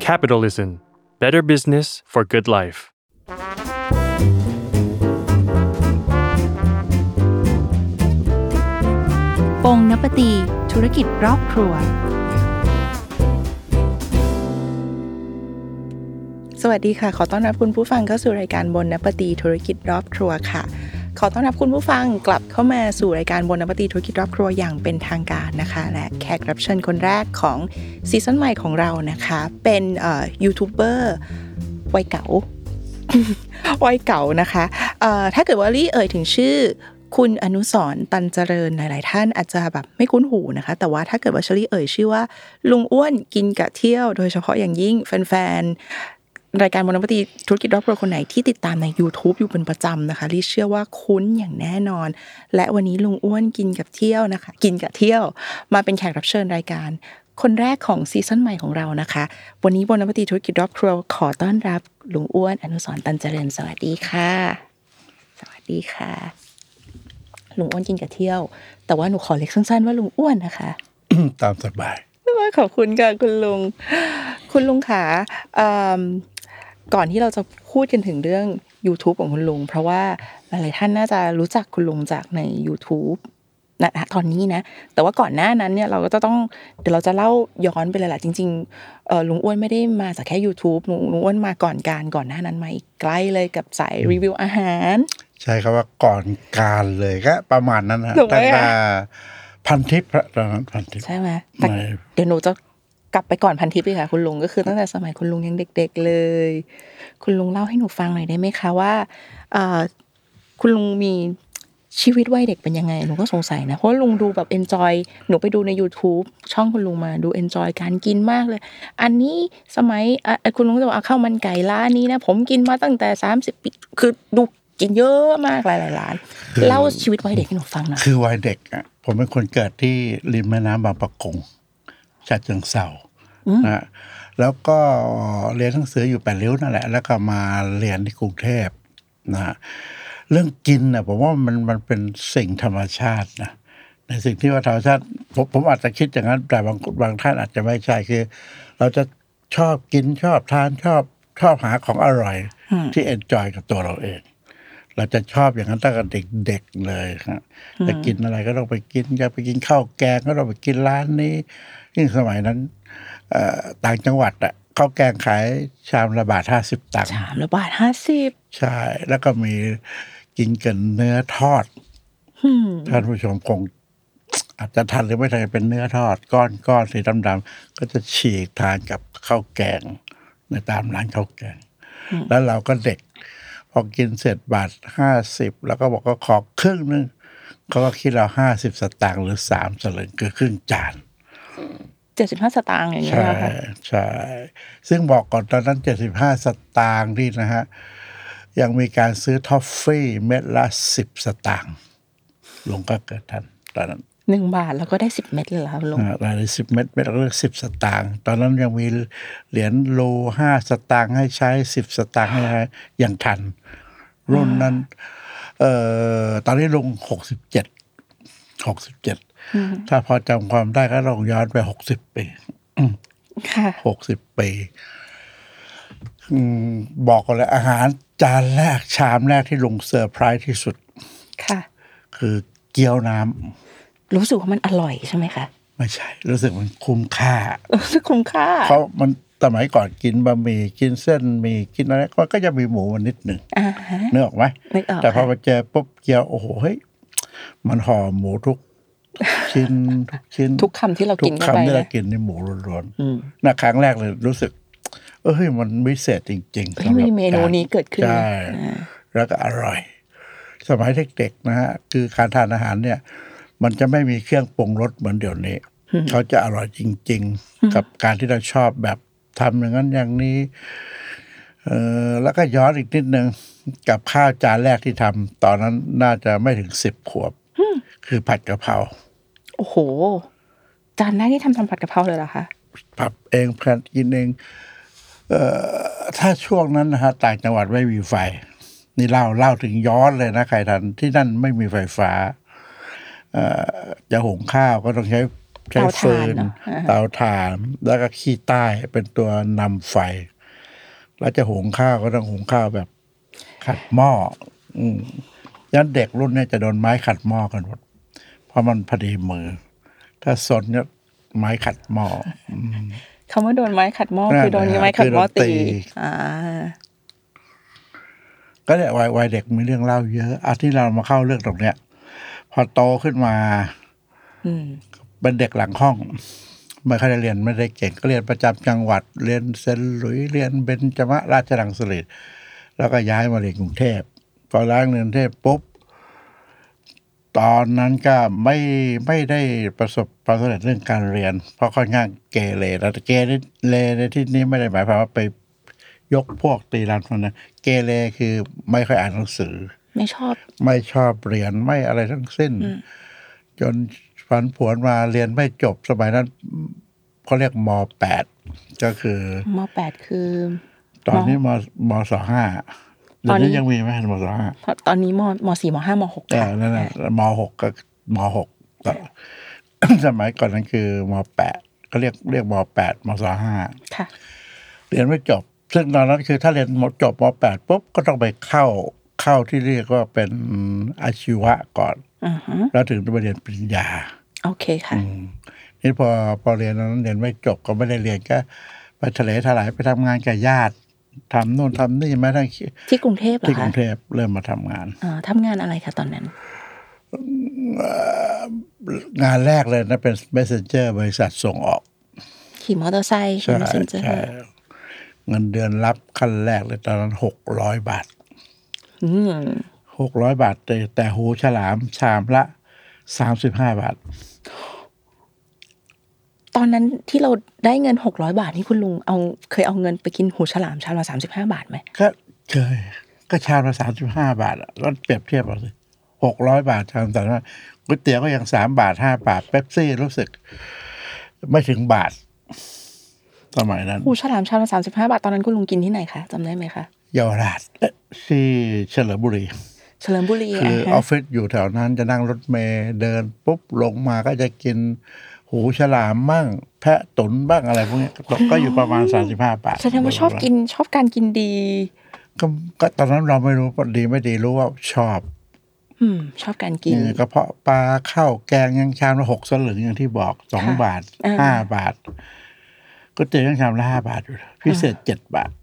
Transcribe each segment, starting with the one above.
Capitalism Better Business for Good Life ปงนปตีธุรกิจรอบครัว สวัสดีค่ะ ขอต้อนรับคุณผู้ฟังเข้าสู่รายการบนนปตีธุรกิจรอบครัวค่ะ ขอต้อนรับคุณผู้ฟังกลับเข้ามาสู่รายการบนนปตีธุรกิจรอบครัวอย่างเป็นทางการนะคะ และแขกรับเชิญคนแรกของซีซั่นใหม่ของเรานะคะ เป็นยูทูบเบอร์วัยเก๋าวัยเก่านะคะถ้าเกิดว่าลี่เอ่ยถึงชื่อคุณอนุสรตันเจริญหลาย ๆ ท่านอาจจะแบบไม่คุ้นหูนะคะ แต่ว่าถ้าเกิดว่าเชลี่เอ่ยชื่อว่า ลุงอ้วนกินกะเที่ยว โดยเฉพาะอย่างยิ่งแฟน ๆ รายการมนปฏิธุรกิจรอบครัวคนไหนที่ติดตามใน YouTube อยู่เป็นประจำนะคะลี่เชื่อว่าคุ้นอย่างแน่นอน และวันนี้ลุงอ้วนกินกับเที่ยวนะคะ กินกับเที่ยว มาเป็นแขกรับเชิญรายการ คนแรกของซีซั่นใหม่ของเรานะคะ วันนี้บนนปฏิธุรกิจรอบครัวขอต้อนรับลุงอ้วนอนุสรณ์ตันเจริญสวัสดีค่ะ สวัสดีค่ะลุงอ้วนกินกับเที่ยว แต่ว่าหนูขอเล็กสั้นๆว่าลุงอ้วนนะคะตามสบายขอบคุณค่ะคุณลุงคุณลุงขาเอิ่ม ก่อนที่เราจะพูดกันถึงเรื่อง YouTube ของคุณลุง เพราะว่าหลายๆท่านน่าจะรู้จักคุณลุงจากใน YouTube นะตอนนี้นะ แต่ว่าก่อนหน้านั้นเนี่ยเราก็จะต้องเดี๋ยวเราจะเล่าย้อนไปเลยแหละจริงๆเออลุงอ้วนไม่ได้มาจากแค่ YouTube ลุงลุงอ้วนมาก่อนการก่อนหน้านั้นมาอีกไกลเลยกับสายรีวิวอาหาร ใช่ครับว่าก่อนการเลยก็ประมาณนั้นฮะถูกไหมตั้งแต่อะพันทิพย์ตอนนั้นพันทิพย์ใช่ไหมแต่ไม่เดี๋ยวหนูจะ กลับไปก่อนพันทิปอีกค่ะคุณลุงก็คือตั้งแต่สมัยคุณลุงยังเด็ก ๆเลย คุณลุงเล่าให้หนูฟังหน่อยได้ไหมคะว่าเอ่อคุณลุงมีชีวิตวัยเด็กเป็นยังไงหนูก็สงสัยนะเพราะว่าลุงดูแบบ enjoy หนูไปดูใน YouTube ช่องคุณลุงมาดู enjoy การกินมากเลย อันนี้สมัยอะอะคุณลุงจะบอกเอาข้าวมันไก่ร้านนี้นะผมกินมาตั้งแต่สามสิบปีคือดูกินเยอะมากหลายๆร้านเล่าชีวิตวัยเด็กให้หนูฟังหน่อยคือวัยเด็กอะผมเป็นคนเกิดที่ริมแม่น้ำบางปะกง ฉะเชิงเซานะฮะแล้วก็เรียนหนังสืออยู่แปดริ้วนั่นแหละ แล้วก็มาเรียนที่กรุงเทพนะฮะเรื่องกินนะผมว่ามันมันเป็นสิ่งธรรมชาตินะในสิ่งที่ว่าธรรมชาติผมผมอาจจะคิดอย่างนั้น แต่บางบางท่านอาจจะไม่ใช่คือ เราจะชอบกินชอบทานชอบชอบหาของอร่อย ที่ enjoy กับตัวเราเอง เราจะชอบอย่างนั้นตั้งแต่เด็กๆเลยครับจะกินอะไรก็ต้องไปกินจะไปกินข้าวแกงก็ต้องไปกินร้านนี้ยิ่งสมัยนั้นเอ่อต่างจังหวัดอะข้าวแกงขายชามละบาทห้าสิบตังค์สามละบาทห้าสิบใช่ แล้วก็มีกินกันเนื้อทอดท่านผู้ชมคงอาจจะทันหรือไม่ทันเป็นเนื้อทอด ก้อนก้อนสีดำๆก็จะฉีกทานกับข้าวแกงในตามร้านข้าวแกง แล้วเราก็เด็ก พอกินเสร็จบาทห้าสิบแล้วก็บอกก็ขอครึ่งนึงเขาก็คิดเราห้าสิบสตางค์หรือสามสลึงคือครึ่งจานเจ็ดสิบห้าสตางค์อย่างเงี้ยใช่นะคะใช่ซึ่งบอกก่อนตอนนั้นเจ็ดสิบห้าสตางค์ที่นะฮะยังมีการซื้อทอฟฟี่เม็ดละสิบสตางค์ลงก็เกิดทันตอนนั้น หนึ่งบาทแล้วก็ได้สิบเม็ดเลยเหรอครับลุงอ่ารายละสิบเม็ดเม็ดละสิบสตางค์ตอนนั้นยังมีเหรียญโลห้าสตางค์ให้ใช้สิบสตางค์ให้ใช้อย่างทัน รุ่นนั้น เอ่อตอนนี้ลุงหกสิบเจ็ดหกสิบเจ็ดถ้าพอจำความได้ก็ลองย้อนไปหกสิบปีค่ะหกสิบปีอืมบอกก่อนเลยอาหารจานแรกชามแรกที่ลุงเซอร์ไพรส์ที่สุด ค่ะ คือเกี๊ยวน้ำ รู้สึกว่ามันอร่อยใช่ไหมคะ ไม่ใช่ รู้สึกมันคุ้มค่ารู้สึกคุ้มค่าเพราะมันสมัยก่อนกินบะหมี่กินเส้นหมีกินอะไรมันก็จะมีหมูมันนิดหนึ่งอ่าฮะนึกออกไหมนึกออกแต่พอค่ะมาเจอปุ๊บเกี๊ยวโอ้โหเฮ้ยมันห่อหมูทุกทุกชิ้นทุกชิ้นทุกคำที่เราทุกิกนเข้าไปคำที่เลเรายกินนี่หมูล้วนอืมๆนะครั้งแรกเลยรู้สึก เอ้ยมันวิเศษจริงๆเฮ้ยสำหรับมีเมนูนี้เกิดขึ้นใช่อ่าแล้วก็อร่อย สมัยเด็กๆนะฮะคือการทานอาหารเนี่ย มันจะไม่มีเครื่องปรุงรสเหมือนเดี๋ยวนี้ เขาจะอร่อยจริง ๆ กับการที่เราชอบแบบทำอย่างนั้นอย่างนี้เออแล้วก็ย้อนอีกนิดนึงกับข้าวจานแรกที่ทำตอนนั้นน่าจะไม่ถึงสิบขวบ คือผัดกะเพราโอ้โห จานแรกที่ทำทำผัดกะเพราเลยเหรอคะผัดเองแพลนกินเองเอ่อถ้าช่วงนั้นนะฮะต่างจังหวัดไม่มีไฟ นี่เล่าเล่าถึงย้อนเลยนะใครทันที่นั่นไม่มีไฟฟ้าเอ่อ จะหุงข้าวก็ต้องใช้ใช้เตาฟืถ่านนเนอะอ่าเตาถ่านแล้วก็ขี้ใต้เป็นตัวนำไฟ แล้วจะหุงข้าวก็ต้องหุงข้าวแบบขัดหม้ออืมยันเด็กรุ่นเนี้จะโดนไม้ขัดหม้อกันหมดเพราะมันพอดีมือ ถ้าสนเนี่ยไม้ขัดหม้ออืมคำว่าโดนไม้ขัดหม้อนั่นคือโดนแหละไม้ขัดหม้อคือโดนตีตีอ่าก็เนี่ยวัยวัยเด็กมีเรื่องเล่าเยอะอาที่เรามาเข้าเรื่องตรงเนี้ย พอโตขึ้นมาอืมเป็นเด็กหลังห้อง ไม่ค่อยได้เรียนไม่ได้เก่งก็เรียนประจำจังหวัด เรียนเซนต์หลุยส์เรียนเบญจมราชดังสฤษดิ์แล้วก็ย้ายมาเรียนกรุงเทพพอย้ายมาเรียนกรุงเทพปุ๊บตอนนั้นก็ไม่ไม่ได้ประสบความสำเร็จเรื่องการเรียน เพราะค่อนข้างเกเรแล้วเกเรในที่นี้ไม่ได้หมายความว่าไปยกพวกตีรันฟันนะเกเรคือไม่ค่อยอ่านหนังสือ ไม่ชอบ ไม่ชอบเรียนไม่อะไรทั้งสิ้น จนฝันผวนมาเรียนไม่จบสมัยนั้นเขาเรียกมแปดก็คือมแปดคือ ตอนนี้มมสห้าตเดี๋ยอวนนี้นี้ยังมีไหมมสห้าตอนนี้มมสี่มห้ามหกแต่ค่ะนั่นแหละมหกก็มหกก็สมัยก่อนนั้นคือมแปดก็เรียกเรียกมแปดมสห้าค่ะเรียนไม่จบ ซึ่งตอนนั้นคือถ้าเรียนมจบมแปดปุ๊บก็ต้องไปเข้า เข้าที่เรียกว่าเป็นอาชีวะก่อนอือฮึแล้วถึงจะไปเรียนปริญญา โอเคค่ะนี่พอพอเรียนนั้นเรียนไม่จบก็ไม่ได้เรียนก็ไปทะเลถลายไปทำงานกับญาติทำนู่นทำนี่แม้ทั้งที่กรุงเทพเหรอที่กคะรุงเทพเริ่มมาทำงานอ่าทำงานอะไรคะตอนนั้น งานแรกเลยนะเป็น messenger บริษัทส่งออก ขี่มอเตอร์ไซค์ใช่เซนเจอใช่ร์เงินเดือนรับขั้นแรกเลยตอนนั้นหกร้อยบาทอืม หกร้อยบาท แต่แต่หูฉลามชามละสามสิบห้าบาท ตอนนั้นที่เราได้เงินหกร้อยบาทนี่คุณลุงเอาเคยเอาเงินไปกินหูฉลามชามละสามสิบห้าบาทไหมก็เคยก็ชามละสามสิบห้าบาทอะแล้วเปรียบเทียบเอาสิหกร้อยบาทชามแต่ว่าก๋วยเตี๋ยวก็ยังสามบาทห้าบาทเป๊ปซี่รู้สึก ไม่ถึงบาทสมัยนั้นหูฉลามชามละสามสิบห้าบาท ตอนนั้นคุณลุงกินที่ไหนคะจำได้ไหมคะ เยาวราชเอ๊ะที่เฉลิมบุรี เฉลิมบุรีคืออะอฮะอฟฟิศอยู่แถวนั้นจะนั่งรถเมล์เดินปุ๊บลงมาก็จะกิน หูฉลามบ้างแพะตุนบ้างอะไรพวกนี้ก็ก็อยู่ประมาณสามสิบห้าบาทแสดงว่าชอบกินชอบการกินดี ก็ก็ตอนนั้นเราไม่รู้ว่าดีไม่ดีรู้ว่าชอบอืมชอบการกินเออกระเพาะปลาข้าวแกงยังชามละหกสลึงอย่างที่บอกสองค่ะบาทอ่าห้าบาทก็เตี๋ยวยังชามละห้าบาทอยู่เลยพิเศษเจ็ดบาทอืม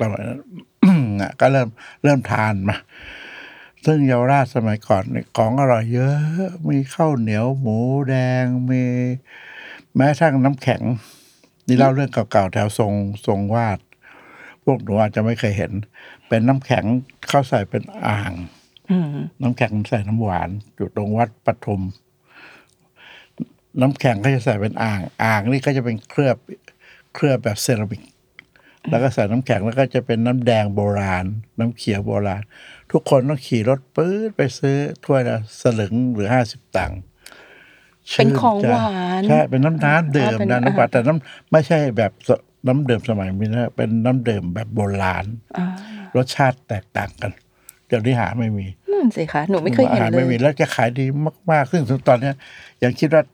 ประมาณนั้นน่ะก็เริ่มเริ่มทานมาซึ่งเยาวราชสมัยก่อนเนี่ยของอร่อยเยอะ มีข้าวเหนียวหมูแดง มีแม้กระทั่งน้ำแข็ง นี่เล่าเรื่องเก่าๆแถวทรงทรงวาด พวกหนูอาจจะไม่เคยเห็น เป็นน้ำแข็งเข้าใส่เป็นอ่างอืมน้ำแข็งใส่น้ำหวาน อยู่ตรงวัดปทุมน้ำแข็งก็จะใส่เป็นอ่าง อ่างนี่ก็จะเป็นเคลือบเคลือบแบบเซรามิก แล้วก็ใส่น้ำแข็งแล้วก็จะเป็นน้ำแดงโบราณ น้ำเขียวโบราณ ทุกคนต้องขี่รถปื๊ดไปซื้อถ้วยละสลึงหรือห้าสิบตังค์เป็นของหวานใช่เป็นน้ำน้ำดื่มอ๋อเป็นนะน้ำหวานแต่น้ำไม่ใช่แบบสน้ำดื่มสมัยนี้นะเป็นน้ำดื่มแบบโบราณอ่ารสชาติแตกต่างกันเดี๋ยวนี้หาไม่มีนั่นสิคะหนูไม่เคยเห็นอาหารเลไม่มียแล้วจะขายดีมาก ๆ ซึ่งถึงตอนเนี้ยยังคิดว่าอื้อหือ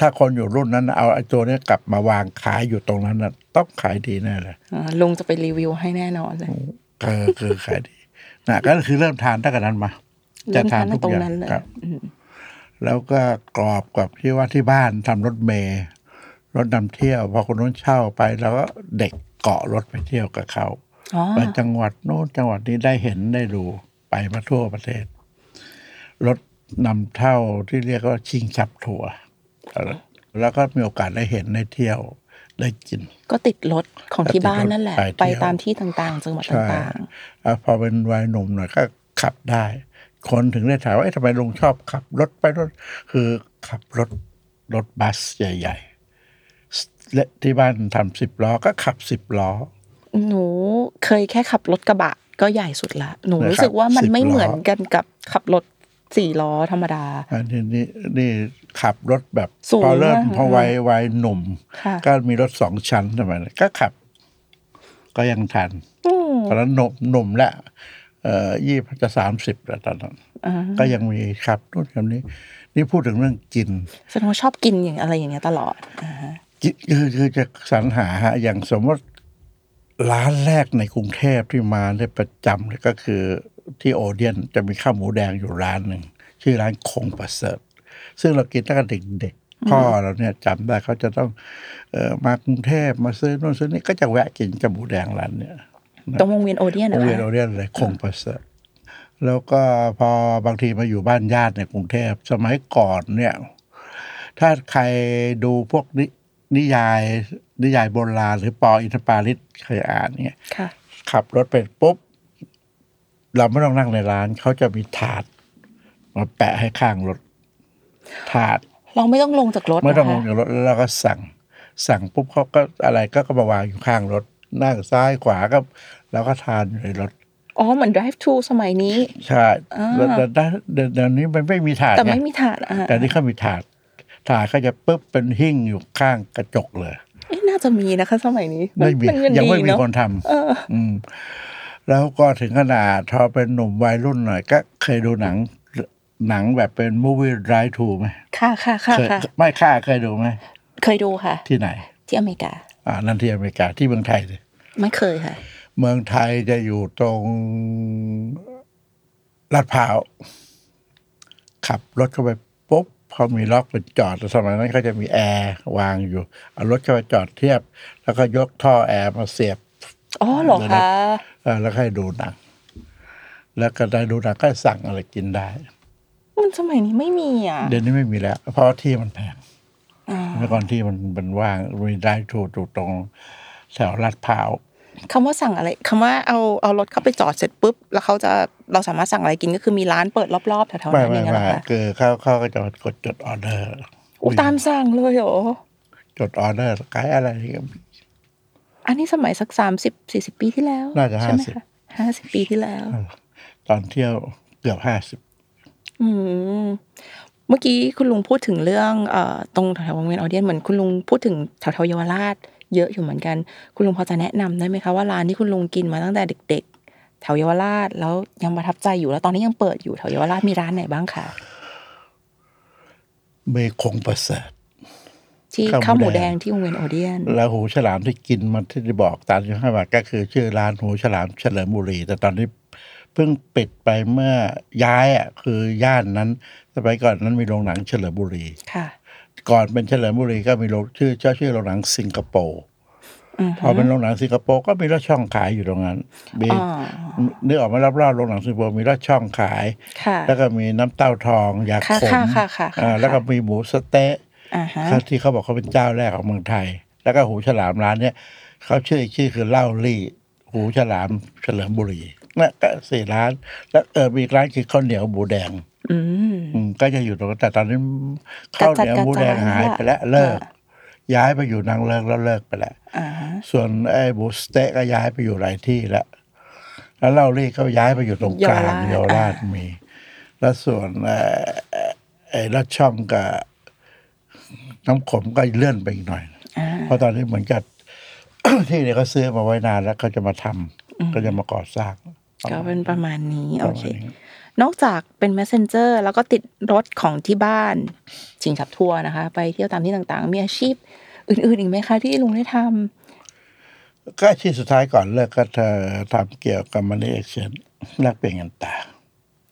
ถ้าคนอยู่รุ่นนั้น เอาไอ้ตัวเนี้ยกลับมาวางขายอยู่ตรงนั้นนะต้องขายดีแน่เลยอ่าลุงจะไปรีวิวให้แน่นอนเลยเออคือขายดีนะก็คือเริ่มทานตั้งแต่นั้นมาเริ่มทานทุกตรงอย่างนั้นเลยครับอืมแล้วก็กรอบกับที่ว่าที่บ้านทำรถเมย์รถนำเที่ยวพอคนนู้นเช่าไปแล้วก็เด็กเกาะรถไปเที่ยวกับเขาอ๋อไปจังหวัดโน้นจังหวัดนี้ได้เห็นได้ดูไปมาทั่วประเทศรถ นำเท่าที่เรียกว่าชิงชับทัวร์แล้วก็มีโอกาสได้เห็นได้เที่ยวได้กิน ก็ติดรถของที่บ้านนั่นแหละ ไปเที่ยวไปตามที่ต่างๆจังหวัดใช่ต่างแล้วพอเป็นวัยหนุ่มหน่อยก็ขับได้ คนถึงได้ถามว่าเอ๊ะทำไมลุงชอบขับรถไปรถ คือขับรถรถบัสใหญ่ๆและที่บ้านทำสิบล้อก็ขับสิบล้อๆหนูเคยแค่ขับรถกระบะก็ใหญ่สุดละ หนูนะครับรู้สึกว่ามันสิบไม่ล้อเหมือนกันกับขับรถ สี่ล้อธรรมดา อันนี้นี่นี่ขับรถแบบสูงพอเริ่มมากพอวัยวัยหนุ่มค่ะก็มีรถสองชั้นทำไมยก็ขับ ก็ยังทันอืมตอนนั้นหนุ่มหนุ่มแล้วเอ่อยี่จะสามสิบแล้วตอนนั้นอ่าก็ยังมีครับนู่นคำนี้ นี่พูดถึงเรื่องกินแสดงว่าชอบกินอย่างอะไรอย่างเงี้ยตลอดอ่าฮะกินคือคือจะสรรหาฮะอย่างสมมติร้านแรกในกรุงเทพที่มาได้ประจำเลยก็คือ ที่โอเดียนจะมีข้าวหมูแดงอยู่ร้านหนึ่ง ชื่อร้านคงประเสริฐ ซึ่งเรากินตั้งแต่เด็กๆพ่อเราเนี่ยจำได้เขาจะต้องเออมากรุงเทพมาซื้อนู่นซื้อนี่ก็จะแวะกินข้าวหมูแดงร้านเนี่ยตรงวงเวียนโอเดียนโรนะงเรียนคะโรงเรียนเลยคงประเสริฐแล้วก็พอบางทีมาอยู่บ้านญาติในกรุงเทพสมัยก่อนเนี่ย ถ้าใครดูพวกนินิยายนิยายโบราณหรือปออินทปาริศเคยอ่านเนี่ยค่ะขับรถไปปุ๊บ เราไม่ต้องนั่งในร้าน เขาจะมีถาด มาแปะให้ข้างรถถาด เราไม่ต้องลงจากรถไม่ต้องลเหงรคะจากรถแล้วเราก็สั่ง สั่งปุ๊บเขาก็อะไรก็ก็มาวางอยู่ข้างรถนั่งซ้ายขวาก็ แล้วก็ทานอยู่ในรถอ๋อเหมือน drive to สมัยนี้ ใช่อ่าแล้วแต่แต่เดี๋ยวเดี๋ยวนี้มันไม่มีถาดแต่ไงไม่มีถาดอะแต่นี่เขามีถาด ถาดเขาจะปุ๊บเป็นหิ้งอยู่ข้างกระจกเลยเอ๊ะน่าจะมีนะคะ สมัยนี้ไม่มีนเงินยังดีไม่มีเนาะคนทเออำอืม แล้วก็ถึงขนาดพอเป็นหนุ่มวัยรุ่นหน่อย ก็เคยดูหนังหนังแบบเป็น movie drive-through ไหมค่ะค่ะค่ะเคยค่ะไม่ค่าเคยดูไหมเคยดูค่ะ ที่ไหน ที่อเมริกา อ่านั่นที่อเมริกาที่เมืองไทยสิไม่เคยค่ะ เมืองไทยจะอยู่ตรงลาดพร้าว ขับรถเข้าไปปุ๊บพอมีล็อกเป็นจอดแต่สมัยนั้นเขาจะมีแอร์วางอยู่เอารถเข้าไปจอดเทียบ แล้วก็ยกท่อแอร์มาเสียบอ๋อเหรอคะเออ แล้วก็ให้ดูหนัง แล้วก็ได้ดูหนังก็สั่งอะไรกินได้ มันสมัยนี้ไม่มีอะ เดี๋ยวนี้ไม่มีแล้ว เพราะว่าที่มันแพงอ่าเมื่อก่อนที่มันมันว่างมีได้ถูกตรงแถวลาดพร้าวคำว่าสั่งอะไรคำว่าเอาเอารถเข้าไปจอดเสร็จปุ๊บ แล้วเขาจะเราสามารถสั่งอะไรกินก็คือมีร้านเปิดรอบๆแถวๆไม่นั้นอไม่ย่างเงี้ยไม่เหรอคะคือเขาเขาก็จะกดจดออเดอร์โอ้ตามสั่งเลยเหรอจดออเดอร์ขายอะไรก็ อันนี้สมัยสักสามสิบสี่สิบปีที่แล้ว น่าจะใช่ไหม50คะห้าสิบปีที่แล้ว ตอนเที่ยวเกือบห้าสิบอืมเมื่อกี้คุณลุงพูดถึงเรื่องเอ่อตรงแถวๆวงเวียนออเดียนเหมือนคุณลุงพูดถึงแถวๆเยาวราชเยอะอยู่เหมือนกัน คุณลุงพอจะแนะนำได้ไหมคะว่าร้านที่คุณลุงกินมาตั้งแต่เด็ก ๆ แถวเยาวราชแล้วยังประทับใจอยู่แล้วตอนนี้ยังเปิดอยู่แถวเยาวราชมีร้านไหนบ้างคะเบคงประเสริฐ ที่ข้าวข้าวหหมูมูแดแดงงที่วงเวียนโอเดียนแล้วหูฉลามที่กินมันที่ได้บอกตามที่ให้บาทก็คือชื่อร้านหูฉลามเฉลิมบุรี แต่ตอนนี้เพิ่งปิดไปเมื่อย้ายอะคือย่านนั้นสมัยก่อนนั้นมีโรงหนังเฉลิมบุรีค่ะ ก่อนเป็นเฉลิมบุรีก็มีโรงชื่อเจ้าชื่อโรงหนังสิงคโปร์อือพอเป็นโรงหนังสิงคโปร์ก็มีรถช่องขายอยู่ตรงนั้นมีอ๋อนึกออกไหมรอบๆโรงหนังสิงคโปร์มีรถช่องขายค่ะแล้วก็มีน้ำเต้าทองยาค่ะขมค่ะค่ะค่ะอ่าค่ะแล้วก็มีหมูสะเต๊ะอ่าฮะครับ ที่เขาบอกเขาเป็นเจ้าแรกของเมืองไทย แล้วก็หูฉลามร้านเนี้ยเขาชื่ออีกชื่อคือเล่าลี่ หูฉลามเฉลิมบุรีนั่นก็สี่ร้าน แล้วเออมีอีกร้านคือข้าวเหนียวหมูแดงอืมอืมก็จะอยู่ตรงนั้นแต่ตอนนี้ข้าวเหนียวหมูแดงหายไปแล้วเลิกอ่าย้ายไปอยู่นางเลิกแล้วเลิกไปแล้วอ่าฮะส่วนไอ้หมูสเต๊ะก็ย้ายไปอยู่หลายที่แล้วแล้วเล่าลี่ก็ย้ายไปอยู่ตรงกลางเยาวราชมี แล้วส่วนเอ่อไอ้รัดช่องกับ น้ำขมก็เลื่อนไปอีกหน่อยอ่าเพราะตอนนี้เหมือนกับที่เนี่ยเขาซื้อมาไว้นานแล้วเขาจะมาทำก็จะมาก่อสร้างก็เป็นประมาณนี้ปโอระมาณเคนี้นอกจากเป็น messenger แล้วก็ติดรถของที่บ้านชิงฉับทัวร์นะคะ ไปเที่ยวตามที่ต่างๆ มีอาชีพอื่นๆอีกไหมคะ ที่ลุงได้ทำก็อาชีพสุดท้ายก่อนเลิกก็เธอทำเกี่ยวกับมันนี่เอ็กเชนแลกเปลี่ยนเงินต่าง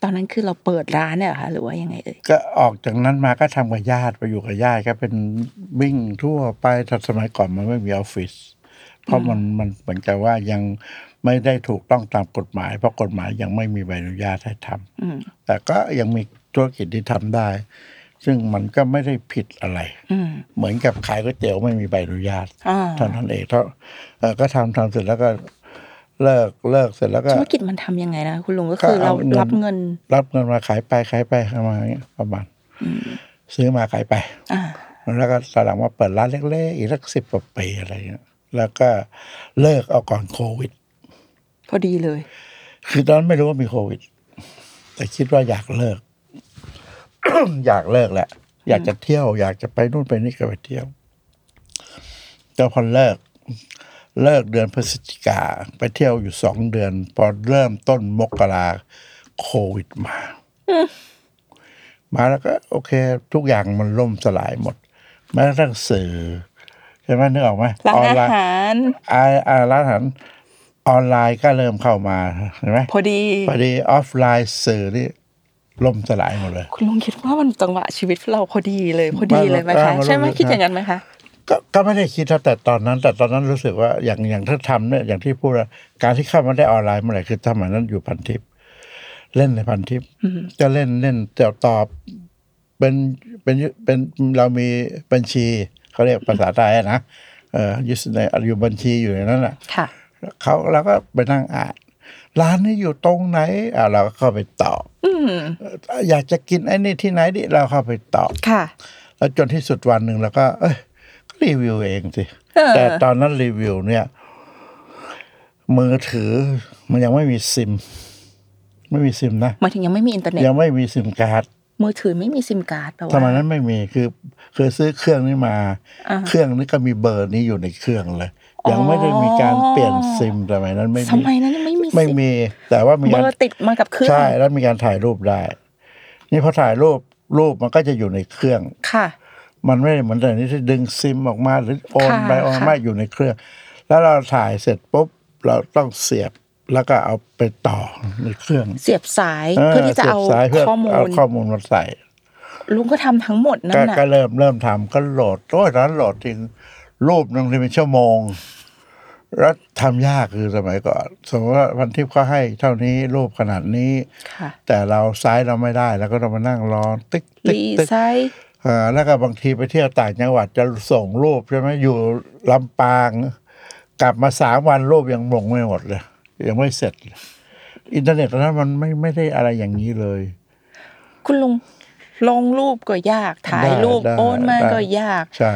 ตอนนั้นคือเราเปิดร้านเนี่ยเหรอคะหรือว่ายังไงเอ่ยก็ออกจากนั้นมาก็ทำกับญาติไปอยู่กับญาติก็เป็นวิ่งทั่วไปแต่สมัยก่อนมันไม่มีออฟฟิศเพราะมันมันเหมือนกับว่ายังไม่ได้ถูกต้องตามกฎหมาย เพราะกฎหมายยังไม่มีใบอนุญาตให้ทำอืมแต่ก็ยังมีธุรกิจที่ทำได้ ซึ่งมันก็ไม่ได้ผิดอะไรอืมเหมือนกับขายก๋วยเตี๋ยวไม่มีใบอนุญาตอ่าเท่านั้นเองเท่าเอ่อก็ทำทำเสร็จแล้วก็ เลิกเลิกเสร็จแล้วก็ธุรกิจมันทำยังไงนะคุณลุงก็คือก็เราเอาเงินรับเงิน รับเงินมาขายไปขายไปขายมาอย่างเงี้ยประมาณซื้อมาขายไปอ่าแล้วก็ตอนหลังมาเปิดร้านเล็กๆอีกสักสิบกว่าปีอะไรเงี้ยแล้วก็เลิกเอาก่อนโควิด พอดีเลย คือตอนนั้นไม่รู้ว่ามีโควิด แต่คิดว่าอยากเลิก อยากเลิกแหละ อยากจะเที่ยว อยากจะไปนู่นไปนี่ก็ไปเที่ยวแต่พอเลิก เลิกเดือนพฤศจิกาไปเที่ยวอยู่สองเดือน พอเริ่มต้นมกราโควิดมา มาแล้วก็โอเค ทุกอย่างมันล่มสลายหมดแม้กระทั่งสื่อใช่ไหมนึกออกไหมร้านออนอาไลน์หารอ่าอ่าร้านอาหารออนไลน์ก็เริ่มเข้ามาเห็นไหมพอดี พอดีออฟไลน์สื่อนี่ล่มสลายหมดเลย คุณลุงคิดว่ามันจังหวะชีวิตเราพอดีเลยพอดีเลยไหมมันคะมันใช่ไหมมันคิดอย่างนั้นไหมคะ ก็ก็ไม่ได้คิดนะแต่ตอนนั้น แต่ตอนนั้นรู้สึกว่าอย่างอย่างถ้าทำเนี่ยอย่างที่พูดว่าการที่เข้ามาได้ออนไลน์เมื่อไหร่คือสมัยนั้นอยู่พันทิปเล่นในพันทิปจะเล่นเล่นแต่ตอบเป็นเป็นเป็นเรามีบัญชีเขาเรียกภาษาไทยอะนะเอออยู่ในอยู่บัญชีอยู่ในนั้นแหละค่ะเขาเราก็ไปนั่งอ่านร้านนี้อยู่ตรงไหนอ่าเราก็เข้าไปตอบอืมเอ่ออยากจะกินไอ้นี่ที่ไหนดิเราเข้าไปตอบค่ะ แล้วจนที่สุดวันหนึ่งเราก็ เอ้ยก็ รีวิวเองสิเออแต่ตอนนั้นรีวิวเนี่ย มือถือมันยังไม่มีซิม ไม่มีซิมนะหมายถึงยังไม่มีอินเทอร์เน็ตยังไม่มีซิมการ์ดมือถือไม่มีซิมการ์ดแปลว่าสมัยนั้นไม่มีคือคือซื้อเครื่องนี้มาอ่าเครื่องนี้ก็มีเบอร์นี้อยู่ในเครื่องเลย ยังไม่ได้มีการเปลี่ยนซิมสมัยนั้นไม่สมีมัยนั้นไม่มีไม่มี แต่ว่ามีเบการอร์ติดมากับเครื่องใช่แล้วมีการถ่ายรูปได้ นี่พอถ่ายรูปรูปมันก็จะอยู่ในเครื่องค่ะ มันไม่ได้เหมือนแต่นี้ที่ดึงซิมออกมาหรือโอนค่ะไปโอนค่ะมาอยู่ในเครื่อง แล้วเราถ่ายเสร็จปุ๊บเราต้องเสียบแล้วก็เอาไปต่อในเครื่อง เสียบสายเพื่อที่จะเอาสียบสยพื่ข้อมูเอาลข้อมูลมาใส่ลุงก็ทำทั้งหมดนั่ก็นน่ะก็เริ่มเริ่มทำก็โหลดโอ้ยตอนนั้นโหลดจริงรูปหนึงที่เป็นชั่วโมง แล้วทำยากคือสมัยก่อนสมมติว่าพันทิพย์เขาให้เท่านี้รูปขนาดนี้ค่ะแต่เราไซส์เราไม่ได้ แล้วก็ต้องมานั่งรอติ๊กติ๊กรีติ๊กไซส์ อ่าแล้วก็บางทีไปเที่ยวต่างจังหวัดจะส่งรูปใช่ไหมอยู่ลำปาง กลับมาสามวันรูปยังลงไม่หมดเลย ยังไม่เสร็จเลยอินเทอร์เน็ตตอนนั้นมันไม่ไม่ได้อะไรอย่างนี้เลย คุณลุงลงรูปก็ยาก ถ่ายได้รูปได้โอนมาได้ ก็ยาก ใช่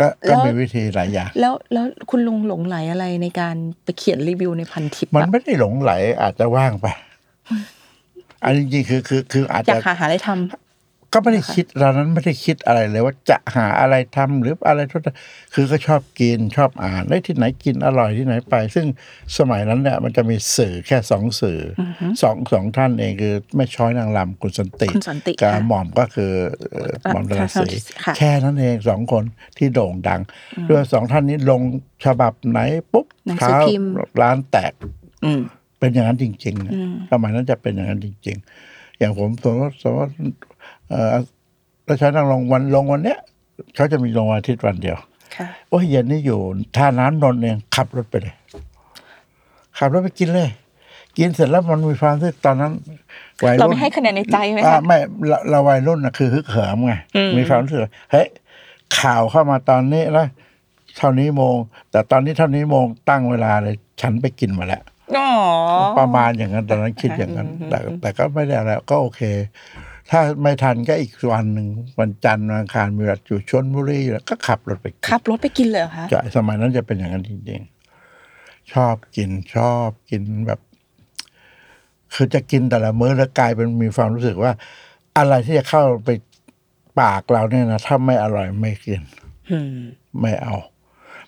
ก็แล้ก็วมีวิธีหลายอย่าง แล้วแล้วคุณลุงหลงไหลอะไรในการไปเขียนรีวิวในพันทิปมันอะไม่ได้หลงไหลอาจจะว่างไป อันจริงๆคือคือคืออาจอยาจะกหาหาอะไรท ก็ไม่ได้คิดตอนนั้นไม่ได้คิดอะไรเลยว่าจะหาอะไรทำหรืออะไรทุกอย่างคือก็ชอบกินชอบอ่านได้ที่ไหนกินอร่อยที่ไหนไป ซึ่งสมัยนั้นเนี่ยมันจะมีสื่อแค่สองสื่ออสองสองท่านเองคือแม่ช้อยนางลำคุณสันติคุณสันติกับค่ะหม่อมก็คือเอ่อหม่อมธนศรีค่ะแค่นั้นเองสองคนที่โด่งดังด้วยสองท่านนี้ลงฉบับไหนปุ๊บหนังสือพิมพ์ร้านแตกำอืมเป็นอย่างนั้นจริงๆนะสมัยนั้นจะเป็นอย่างนั้นจริง ๆ อย่างผมสมมติสมมติ เอ่อแล้วใช้นั่งลงวันลงวันเนี้ยเขาจะมีลงวันอาทิตย์วันเดียวค่ะโอ้ยเย็นนี่อยู่ท่าน้ำนนท์เองขับรถไปเลย ขับรถไปกินเลย กินเสร็จแล้วมันมีความที่ตอนนั้นวัยเรารุ่นไม่ให้คะแนนในใจไหมอ่าคะไม่เราเราวัยรุ่นนะคือฮึกเหิมไงอืมมีความรู้สึกว่าเฮ้ยข่าวเข้ามาตอนนี้แล้วเท่านี้โมง แต่ตอนนี้เท่านี้โมงตั้งเวลาเลย ฉันไปกินมาแล้วอ๋อประมาณอย่างนั้นตอนนั้นคิดอย่างนั้น แต่แต่ก็ไม่ได้อะไรก็โอเค ถ้าไม่ทันก็อีกวันหนึ่งวันจันทร์วันอังคารมีรัอยู่ชนบุรีแล้วก็ขับรถไปกินขับรถไปกินเลยเหรอคะจะสมัยนั้นจะเป็นอย่างนั้นจริงๆ ชอบกินชอบกินแบบ คือจะกินแต่ละมื้อแล้วกลายเป็นมีความรู้สึกว่า อะไรที่จะเข้าไปปากเราเนี่ยนะถ้าไม่อร่อยไม่กินอืมไม่เอา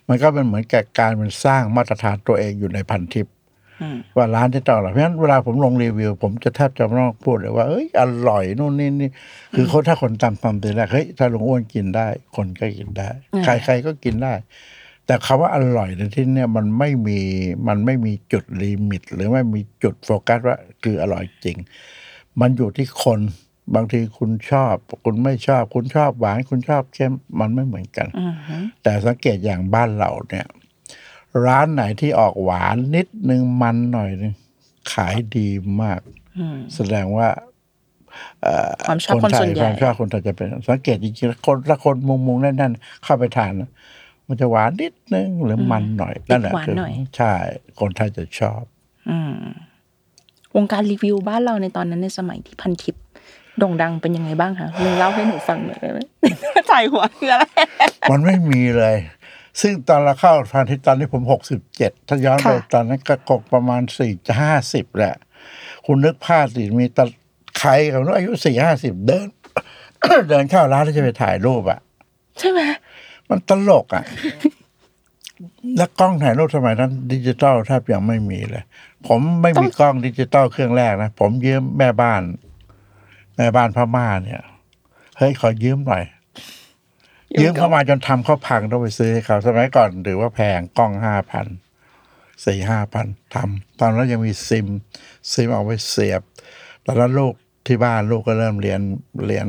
มันก็เป็นเหมือนกับการมันสร้างมาตรฐานตัวเองอยู่ในพันทิปอืม ว่าร้านที่ต่อร่อยเพราะฉะนั้นเวลาผมลงรีวิว ผมจะแทบจะไม่ต้องพูดเลยว่าเอ้ยอร่อยนู่นนี่นี่คือคนถ้าคนตามตามตีแรกเฮ้ยถ้าลุงอ้วนกินได้ คนก็กินได้ ใครใครก็กินได้ แต่คำว่าอร่อยในที่เนี่ยมันไม่มีมันไม่มีจุดลิมิต หรือไม่มีจุดโฟกัสว่าคืออร่อยจริง มันอยู่ที่คนบางทีคุณชอบ คุณไม่ชอบ คุณชอบหวาน คุณชอบเค็มมันไม่เหมือนกันอืมฮึแต่สังเกตอย่างบ้านเราเนี่ย ร้านไหนที่ออกหวานนิดนึงมันหน่อยนึงขายดีมากอืมแสดงว่าเอ่อความชอบคนไทส่ยวนใหญ่ความชอบคนไทยจะเป็น สังเกตจริงๆคนถ้าคนมุงมุงๆแน่นๆเข้าไปทานนะมันจะหวานนิดนึงหรือมันหน่อยนั่นแหละหวานคือหน่อยใช่ คนไทยจะชอบอืมวงการรีวิวบ้านเราในตอนนั้นในสมัยที่พันทิปโด่งดังเป็นยังไงบ้างคะลุงเล่าให้หนูฟังหน่อยได้ไหมถ่ายหัวคืออะไรมันไม่มีเลย ซึ่งตอนเราเข้าพันทิปตอนนี้ผมหกสิบเจ็ดถ้าย้อนไปค่ะตอนนั้นก็กกประมาณสี่จะห้าสิบแหละ คุณนึกภาพสิมีตะใครเขาอายุสี่ห้าสิบเดิน เดินเข้าร้านแล้วจะไปถ่ายรูปอะ ใช่ไหมมันตลกอะ แล้วกล้องถ่ายรูปสมัยนั้น ดิจิตอลแทบยังไม่มีเลย ผมไม่มีกล้องดิจิตอลเครื่องแรกนะ ผมยืมแม่บ้าน แม่บ้านพม่าเนี่ย เฮ้ยขอยืมหน่อย ยืมเข้ามาจนทำเขาพังต้องไปซื้อให้เขาสมัยก่อนถือว่าแพงกล้องห้าพันสี่ห้าพันทำตอนนั้นยังมีซิม ซิมเอาไว้เสียบ ตอนนั้นลูกที่บ้านลูกก็เริ่มเรียนเรียน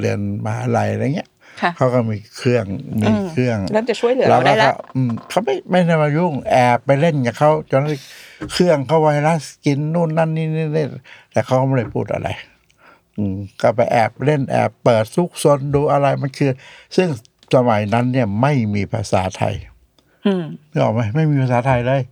เรียนมหาลัยอะไรเงี้ยค่ะเขาก็มีเครื่องมีเครื่องเริ่มจะช่วยเหลือเราได้แล้วอืมเขาไม่ไม่ได้มายุ่งแอบไปเล่นกับเขาจนเครื่องเขาไวรัสกินนู่นนั่นนี่นี่นี่แต่เขาก็ไม่ได้พูดอะไรอืม ก็ไปแอบเล่นแอบเปิดซุกซนดูอะไรมันคือ ซึ่งสมัยนั้นเนี่ยไม่มีภาษาไทยอืมนึกออกไหมไม่มีภาษาไทยเลย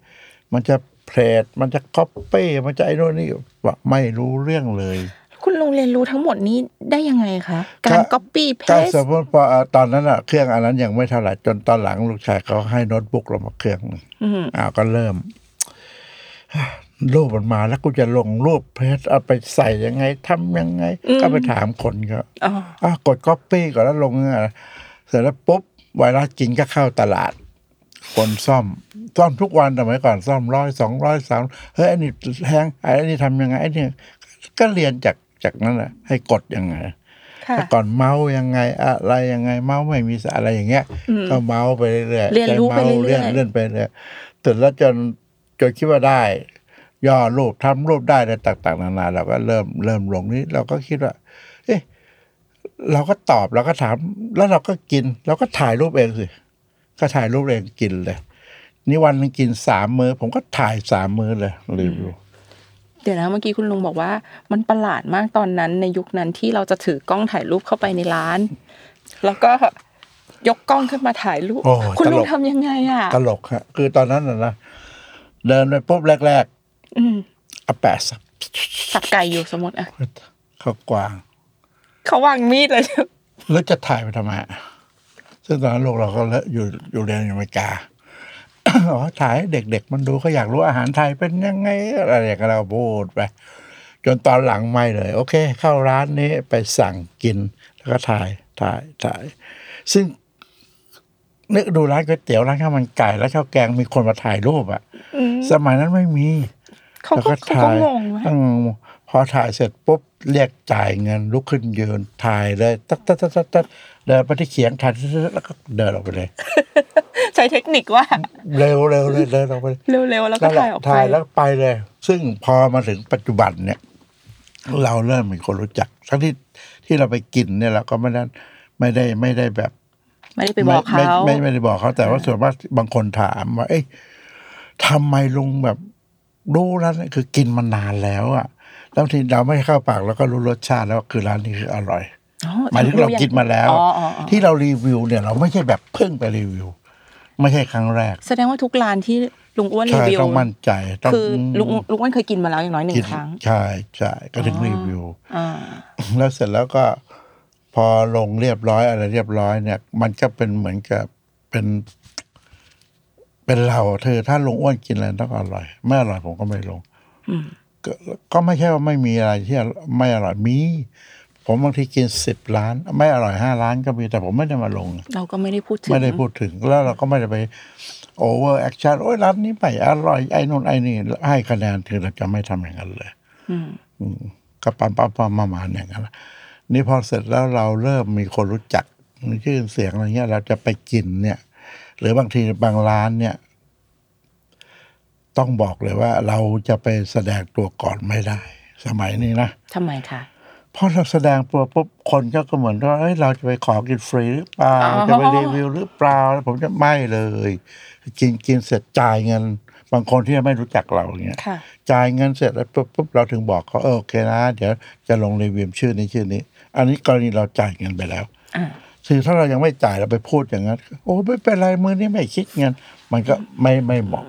มันจะเพลทมันจะก๊อปปี้มันจะไอ้โน่นนี่ว่าไม่รู้เรื่องเลย คุณลุงเรียนรู้ทั้งหมดนี้ได้ยังไงคะก็การ copy ก็ paste สมมติพอตอนนั้นอะเครื่องอันนั้นยังไม่เท่าไหร่จนตอนหลังลูกชายเขาให้โน้ตบุ๊กเรามาเครื่องหนึ่งอืมอ้าวก็เริ่ม รูปมันมาแล้วกูจะลงรูปเพจเอาไปใส่ยังไงทำยังไง ก็ไปถามคนก็อ๋ออะกดก๊อปปี้ก่อนแล้วลงอะเสร็จแล้วปุ๊บไวรัสกินก็เข้าตลาด คนซ่อม ซ่อมทุกวันแต่เมื่อก่อนซ่อมร้อยสองร้อยสามเฮ้ยอันนี้ hang ไอ้นี่ทำยังไงไอ้นี่ก็เรียนจากจากนั้นแหละให้กดยังไงค่ะแต่ก่อนเมาส์ยังไงอะไรยังไงเมาส์ไม่มีสารอะไรอย่างเงี้ย ก็เมาส์ไปเรื่อยๆเรียนรู้ไปใช้มาส์เรื่อยๆเลื่อนเลื่อนไปเรื่อยตื่นแล้วจนจนคิดว่าได้ ย่อรูปทำรูปได้อะไรต่าง ๆ นานา เราก็เริ่มเริ่มลงนี้ เราก็คิดว่า เอ๊ะเราก็ตอบเราก็ถาม แล้วเราก็กิน เราก็ถ่ายรูปเองสิก็ถ่ายรูปเองกินเลย นี่วันหนึงกินสามมือผมก็ถ่ายสามมือเลยรีวิวเดี๋ยวนะเมื่อกี้คุณลุงบอกว่า มันประหลาดมากตอนนั้นในยุคนั้นที่เราจะถือกล้องถ่ายรูปเข้าไปในร้าน แล้วก็ยกกล้องขึ้นมาถ่ายรูปโอ้คุณลุตงลกทำยังไงอะ ตลกฮะคือตอนนั้นนะนะเดินไปปุ๊บแรก อืมๆเอาแปะสับสับไก่อยู่สมมติอะเข้ากวาง เขาวางมีดเลยแล้วจะถ่ายไปทำไมอะซึ่งตอนนั้นลูกเราก็อยู่อยู่เรียนอยู่อเมริกาอ๋อถ่ายให้เด็ก ๆ มันดูเขาอยากรู้อาหารไทยเป็นยังไงอะไรอย่างเงี้ยเราพูดไปจนตอนหลังไม่เลย โอเค เข้าร้านนี้ไปสั่งกิน แล้วก็ถ่ายถ่ายถ่าย ซึ่งนึกดูร้านก๋วยเตี๋ยวร้านข้าวมันไก่ แล้วข้าวแกงมีคนมาถ่ายรูปอะสมัยนั้นไม่มี เขาแล้วก็ก็เขาถ่าก็ยงงไหมอืมพอถ่ายเสร็จปุ๊บเรียกจ่ายเงินลุกขึ้นยืนถ่ายเลยตัดตัดตัดตัดตัดเดินไปที่เขียงถ่ายแล้วก็เดินออกไปเลย ใช้เทคนิคว่า เร็วเร็วเลยเดินออกไปเลยเร็วๆแล้วก็นั่นแหละถ่ายออกไปถ่ายแล้วไปเลย ซึ่งพอมาถึงปัจจุบันเนี่ย เราเริ่มมีคนรู้จักทั้งที่ที่เราไปกินเนี่ยเราก็ไม่ได้ไม่ได้ไม่ได้แบบ ไม่ได้ไปบอกเขาไม่ไม่ไม่ได้บอกเขาแต่ว่าส่วนมากบางคนถามว่าเอ้ยทำไมลุงแบบ รู้ร้านนี้คือกินมานานแล้วอะแล้วทีเราไม่เข้าปากเราก็รู้รสชาติแล้วว่าคือร้านนี้คืออร่อยอ๋อหมายถึงเรากินมาแล้วอ๋ออ๋ออ๋อที่เรารีวิวเนี่ย เราไม่ใช่แบบเพิ่งไปรีวิว ไม่ใช่ครั้งแรก แสดงว่าทุกร้านที่ลุงอ้วนรีใช่วิวต้องมั่นใจต้องคือลุงลุงอ้วนเคยกินมาแล้วอย่างน้อยหนึ่กิงครั้ง ใช่ใช่ก็ถึงรีวิวอ่าแล้วเสร็จแล้วก็พอลงเรียบร้อยอะไรเรียบร้อยเนี่ย มันก็เป็นเหมือนกับเป็น เป็นเราเธอถ้าลงอ้วนกินอะไรต้องอร่อย ไม่อร่อยผมก็ไม่ลงก็ก็ไม่ใช่ว่าไม่มีอะไรที่ไม่อร่อยมี ผมบางทีกินสิบร้าน ไม่อร่อยห้าร้านก็มีแต่ผมไม่ได้มาลง เราก็ไม่ได้พูดถึงไม่ได้พูดถึงแล้วเราก็ไม่ได้ไป over action โอ้ยร้านนี้ไม่อร่อยไอ้นู่นไอ้นี่ให้คะแนนถึงเราจะไม่ทำอย่างนั้นเลยอืมอืมก็ปั๊มปั๊มปั๊มมามาอย่างนั้นนี่พอเสร็จแล้วเราเริ่มมีคนรู้จักมีชื่อเสียงอะไรเงี้ย เราจะไปกินเนี่ย หรือบางทีบางร้านเนี่ย ต้องบอกเลยว่าเราจะไปแสดงตัวก่อนไม่ได้ สมัยนี้นะทำไมคะพอเราแสดงตัวปุ๊บคนก็ก็เหมือนว่าเอ้ยเราจะไปขอกินฟรีหรือเปล่าอ๋อจะไปรีวิวหรือเปล่าแล้วผมจะไม่เลย กินกินเสร็จจ่ายเงิน บางคนที่ไม่รู้จักเราอย่างเงี้ยค่ะจ่ายเงินเสร็จแล้วปุ๊บปุ๊บเราถึงบอกเขาเออโอเคนะ เดี๋ยวจะลงรีวิวชื่อนี้ชื่อนี้ อันนี้กรณีเราจ่ายเงินไปแล้วอ่า คือถ้าเรายังไม่จ่ายเราไปพูดอย่างนั้น โอ้ไม่เป็นไรมือนี้ไม่คิดเงินมันก็ไม่ไม่เหมาะ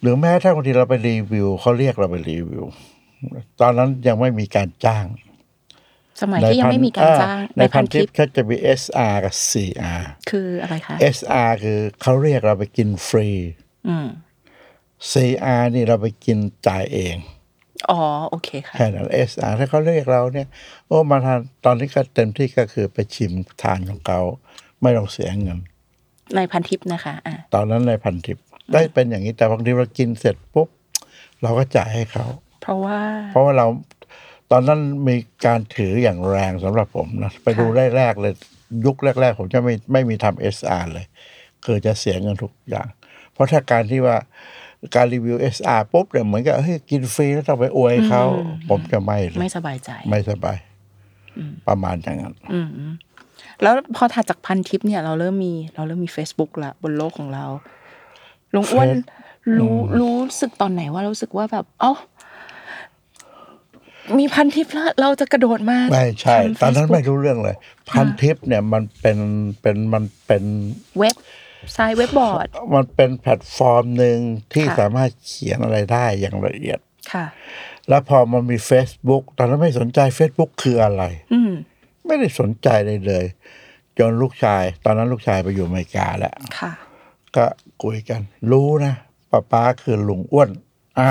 หรือแม้ถ้าบางทีเราไปรีวิวเขาเรียกเราไปรีวิว ตอนนั้นยังไม่มีการจ้าง สมัยที่ยังไม่มีการจ้าง ในพันทิปเขาจะมี SR กับ CR คืออะไรคะ SR คือเขาเรียกเราไปกินฟรีอืม CR นี่เราไปกินจ่ายเอง อ๋อโอเคค่ะแค่นั้น SR ถ้าเขาเรียกเราเนี่ย โอ้มาทานตอนนี้ก็เต็มที่ก็คือไปชิมทานของเขาไม่ต้องเสียเงิน ในพันทิปนะคะอะตอนนั้นในพันทิปได้เป็นอย่างนี้แต่บางทีเรากินเสร็จปุ๊บเราก็จ่ายให้เขา เพราะว่า เพราะว่าเราตอนนั้นมีการถืออย่างแรงสำหรับผมนะไปดูแรกๆเลย ยุคแรก ๆ ผมจะไม่ไม่มีทำเอสอาเลย คือจะเสียเงินทุกอย่าง เพราะถ้าการที่ว่า การรีวิว SR ปุ๊บเนี่ยเหมือนกับเฮ้ยกินฟรีแล้วต้องไปอวยเขาผมจะไม่เลยไม่สบายใจ ไม่สบาย ประมาณอย่างนั้นอืมแล้วพอถัดจากพันทิปเนี่ยเราเริ่มมี เราเริ่มมี Facebook ละบนโลกของเราลุงอ้วนเฟซรู้รู้สึกตอนไหนว่ารู้สึกว่าแบบ เอ้ามีพันทิปแล้วเราจะกระโดดมาไม่ใช่ทำตอนนั้น Facebook ไม่รู้เรื่องเลย พันทิปเนี่ยมันเป็นเป็นมันเป็นเว็บ ไซต์เว็บบอร์ด มันเป็นแพลตฟอร์มหนึ่งที่ค่ะสามารถเขียนอะไรได้อย่างละเอียดค่ะแล้วพอมันมี Facebook ตอนนั้นไม่สนใจ Facebook คืออะไรอืมไม่ได้สนใจเลยเลย จนลูกชาย ตอนนั้นลูกชายไปอยู่อเมริกาแล้วค่ะก็คุยกัน รู้นะป้าป้าคือลุงอ้วน อ่า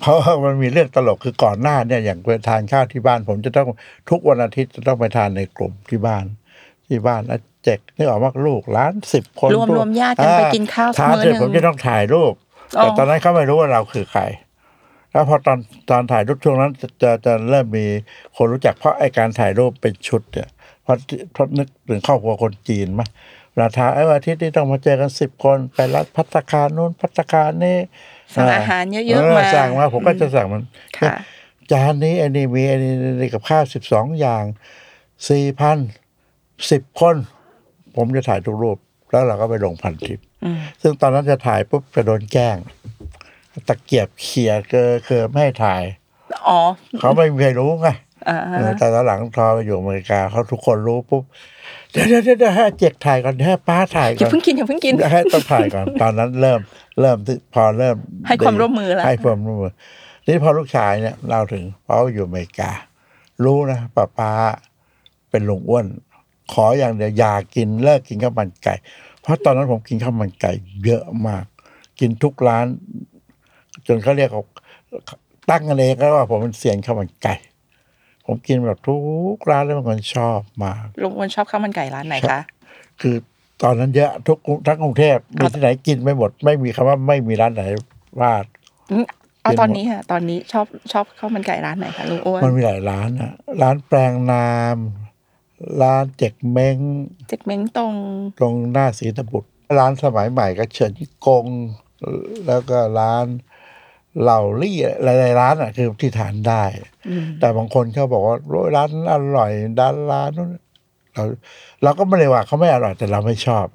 เพราะว่ามันมีเรื่องตลกคือก่อนหน้าเนี่ยอย่างไปทานข้าวที่บ้าน ผมจะต้องทุกวันอาทิตย์จะต้องไปทานในกลุ่มที่บ้าน ที่บ้านแล้วเจ็กนี่ออกมาลูกล้านสิบคนรวมลูรวมญาติกันอ่ไปกินข้าวสักทานมื้อเสร็จหนึ่งผมจะต้องถ่ายรูปอ๋อแต่ตอนนั้นเขาไม่รู้ว่าเราคือใคร แล้วพอตอนตอนถ่ายรูปช่วงนั้นจะจะจะเริ่มมีคนรู้จักเพราะไอการถ่ายรูปเป็นชุดเนี่ยเพราะเพราะนึกถึงครอบครัวคนจีนมาเวลาถ่ายไอ้วันอาทิตย์นี้ต้องมาเจอกันสิบคน ไปรัดพัตตาคารนู้นพัตตาคารนี่สั่งอาหารเยอะๆมาสั่งมาผมก็จะสั่งมันค่ะจานนี้อันนี้มีอันนี้อันนี้กับข้าวสิบสองอย่างสี่พัน สิบคน ผมจะถ่ายทุกรูป แล้วเราก็ไปลงพันทิปอืมซึ่งตอนนั้นจะถ่ายปุ๊บจะโดนแกล้ง ตะเกียบเขี่ยเกอเคือไม่ให้ถ่ายอ๋อเขาไม่มีใครรู้ไงอ่าเออแต่ตอนหลังทอไปอยู่อเมริกาเขาทุกคนรู้ปุ๊บเดี๋ยวเดี๋ยวเดี๋ยวเดี๋ยวให้เจ็กถ่ายก่อนให้ป้าถ่ายอย่าก่อนเพิ่งกินอย่าเพิ่งกินให้ต้องถ่ายก่อน ตอนนั้นเริ่ม เริ่มที่พอเริ่ม ให้ความร่วมมือแล้วให้ความร่วมมือนี่พอลูกชายเนี่ยเล่าถึงเขาอยู่อเมริกา รู้นะป้าป้าเป็นลุงอ้วน ขออย่างเดียวอย่ากินเลิกกินข้าวมันไก่ เพราะตอนนั้นผมกินข้าวมันไก่ เยอะมาก กินทุกร้าน จนเขาเรียกเขาตั้งกันเองก็ว่าผมเป็นเสียงข้าวมันไก่ ผมกินแบบทุกร้านแล้วเป็นคนชอบมากลุงอ้วนชอบข้าวมันไก่ร้านไหนคะคือตอนนั้นเยอะทุกทั้งกรุงเทพมีที่ไหนกินไม่หมด ไม่มีคำว่าไม่มีร้านไหนว่าอืมเอากินหมดตอนนี้ค่ะ ตอนนี้ชอบชอบข้าวมันไก่ร้านไหนคะลุงอ้วนมันมีหลายร้านอะร้านแปลงนาม ร้านเจ็กเม้งเจ็กเม้งตรง ตรงหน้าศรีตบุตร ร้านสมัยใหม่ก็เฉินกง แล้วก็ร้านเหล่าลี่หลายๆร้านอะคือที่ทานได้อืมแต่บางคนเขาบอกว่าโอ้ยร้านอร่อยด้านร้านนู้นเราเราก็ไม่ได้ว่าเขาไม่อร่อยแต่เราไม่ชอบ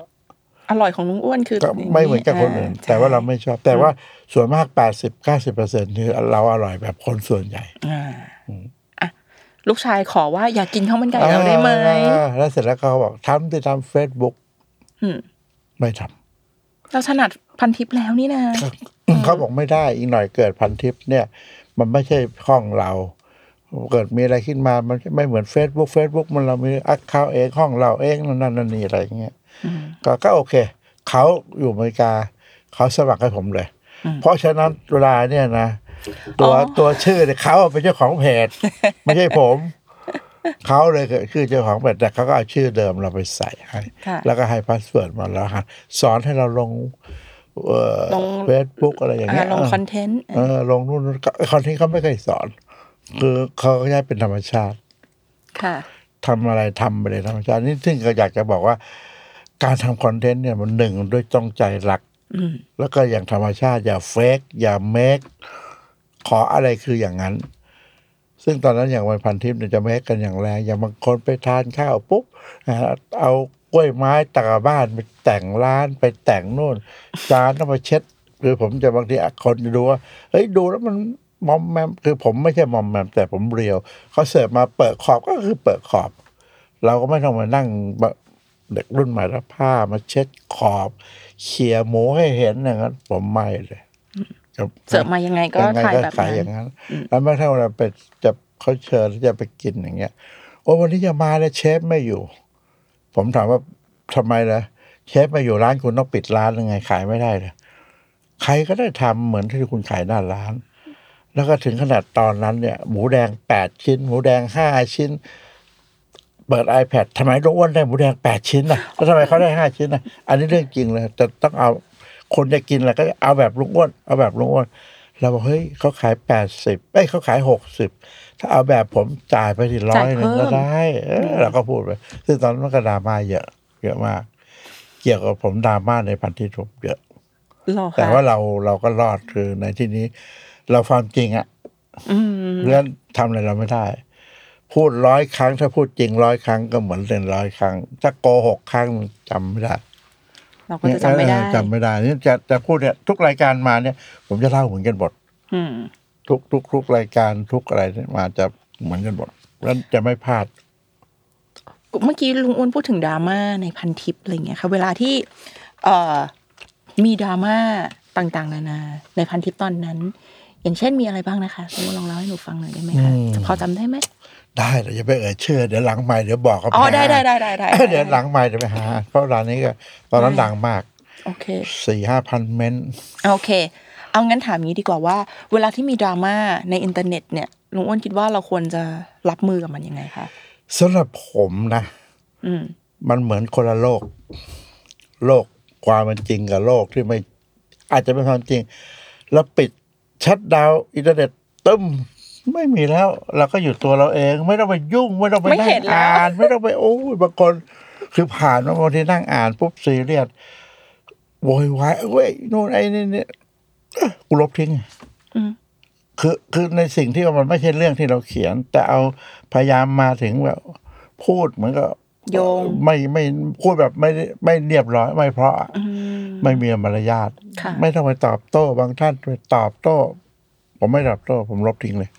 อร่อยของลุงอ้วนคือก็ไม่เหมือนกับคนอื่นใช่แต่ว่าเราไม่ชอบ แต่ว่าส่วนมากแปดสิบเก้าสิบเปอร์เซ็นต์คือเราอร่อยแบบคนส่วนใหญ่อ่าอะ ลูกชายขอว่าอยากกินข้าวมันไก่เราได้ไหมอ่าแล้วเสร็จแล้วเขาบอกทำที่ทำเฟซบุ๊กอืมไม่ทำเราถนัดพันทิปแล้วนี่นะเขาบอกไม่ได้อีกหน่อยเกิดพันทิปเนี่ย มันไม่ใช่ห้องเรา เกิดมีอะไรขึ้นมามันไม่เหมือน Facebook Facebook มันเรามีอัคเคาเองห้องเราเองนั่นนั่นนี่อะไรอย่างเงี้ยก็ก็โอเค เขาอยู่อเมริกา เขาสมัครให้ผมเลย เพราะฉะนั้นเวลาเนี่ยนะ ตัวอ๋อตัวชื่อเนี่ยเขาเป็นเจ้าของเพจไม่ใช่ผม เขาเลยคือเจ้าของเพจแต่เขาก็เอาชื่อเดิมเราไปใส่ให้ค่ะแล้วก็ให้ password มาแล้วฮะสอนให้เราลงเอ่อลงเฟซบุ๊กอะไรอย่างเงี้ยลง content เออลงนู่นก็ content เขาไม่เคยสอน คือเขาก็ย้ายเป็นธรรมชาติ ค่ะทำอะไรทำไปเลยธรรมชาตินี่ซึ่งก็อยากจะบอกว่า การทำคอนเทนต์เนี่ยมันหนึ่งด้วยต้องใจรักอืมแล้วก็อย่างธรรมชาติ อย่าเฟกอย่าเมค ขออะไรคืออย่างนั้น ซึ่งตอนนั้นอย่างวันพันทิพย์เนี่ยจะเมคกันอย่างแรง อย่างบางคนไปทานข้าวปุ๊บนะฮะเอากล้วยไม้ตากบ้านไปแต่งร้านไปแต่งโน่น จานต้องมาเช็ดคือผมจะบางทีคนจะดูว่าเฮ้ยดูแล้วมันมอมแมมคือผมไม่ใช่มอมแมมแต่ผมเรียวเขาเสิร์ฟมาเปิดขอบก็คือเปิดขอบ เราก็ไม่ต้องมานั่งเด็กรุ่นใหม่แล้วผ้ามาเช็ดขอบ เขี่ยหมูให้เห็นอย่างนั้นผมไม่เลย เสิร์ฟมายังไงก็ยังไงถ่ายก็แบบขายนั้อนย่างนั้น แล้วแม้ถ้าเราไปจะเขาเชิญที่จะไปกินอย่างเงี้ยโอ้วันนี้จะมาแล้วเชฟไม่อยู่ ผมถามว่าทำไมล่ะเชฟไม่อยู่ร้านคุณต้องปิดร้านยังไงขายไม่ได้เลยใครก็ได้ทำเหมือนที่คุณขายหน้าร้าน แล้วก็ถึงขนาดตอนนั้นเนี่ย หมูแดงแปดชิ้น หมูแดงห้าชิ้น เปิด iPad ทำไมลุงอ้วนได้หมูแดงแปดชิ้นนะแล้วทำไมเขาได้ห้าชิ้นนะอันนี้เรื่องจริงเลยจะต้องเอา คนจะกินอะไรก็เอาแบบลุงอ้วนเอาแบบลุงอ้วนเราบอกเฮ้ยเขาขายแปดสิบเอ้ยเขาขายหกสิบถ้าเอาแบบผมจ่ายไปที่ร้อยหนึ่งก็ได้เออเราก็พูดไปซึ่งตอนนั้นมันก็ดราม่าเยอะ เยอะมาก เกี่ยวกับผมดราม่าในพันทิปผมเยอะหรอคะแต่ว่าเราเราก็รอดคือในที่นี้ เราความจริงอะอืมเรื่องทำอะไรเราไม่ได้ พูดร้อยครั้ง ถ้าพูดจริงร้อยครั้งก็เหมือนเล่นร้อยครั้ง ถ้าโกหกครั้งจำไม่ได้ เราก็จะจำไม่ได้เออจำไม่ได้นี่จะจะพูดเนี่ยทุกรายการมาเนี่ย ผมจะเล่าเหมือนกันหมดอืมทุกทุกทุกรายการทุกอะไรเนี่ยมาจะเหมือนกันหมดแล้วจะไม่พลาดเมื่อกี้ลุงอ้วนพูดถึงดราม่าในพันทิปอะไรเงี้ยค่ะเวลาที่ เอ่อมีดราม่าต่างๆ นานา ในพันทิปตอนนั้น อย่างเช่นมีอะไรบ้างนะคะลุงอ้วนลองเล่าให้หนูฟังหน่อยได้ไหมคะอืมพอจำได้ไหม ได้เราจะไปเอ่ยชื่อเดี๋ยวหลังใหม่เดี๋ยวบอกเขาอ๋อปหาได้ได้ได้ได้ได้เดี๋ยวหลังใหม่เดี๋ยวไปหา เพราะร้านนี้ก็ตอนนั้นดังมากโอเคสี่ห้าพันเมนต์โอเค เอางั้นถามงี้ดีกว่าว่า เวลาที่มีดราม่าในอินเทอร์เน็ตเนี่ยลุงอ้วนคิดว่าเราควรจะรับมือกับมันยังไงคะสำหรับผมนะอืมมันเหมือนคนละโลก โลกความเป็นจริงกับโลกที่ไม่ อาจจะเป็นความจริง แล้วปิด shutdown อินเทอร์เน็ตตึ้ม ไม่มีแล้ว เราก็อยู่ตัวเราเอง ไม่ต้องไปยุ่ง ไม่ต้องไปไม่นั่งเห็นแล้ว อ่าน ไม่ต้องไปโอ้ยบางคนคือผ่านมาบางทีนั่งอ่านปุ๊บซีเรียสโวยวายเว้ยนู่นไอ้นี่เนี่ยเอ้อกูลบทิ้งอืม คือคือในสิ่งที่มันไม่ใช่เรื่องที่เราเขียน แต่เอาพยายามมาถึงแบบพูดเหมือนกับโยง ไม่ไม่พูดแบบไม่ได้ไม่เรียบร้อยไม่เพราะอืม ไม่มีมารยาทค่ะ ไม่ต้องไปตอบโต้ บางท่านไปตอบโต้ ผมไม่ตอบโต้ ผมลบทิ้งเลยอืมคือ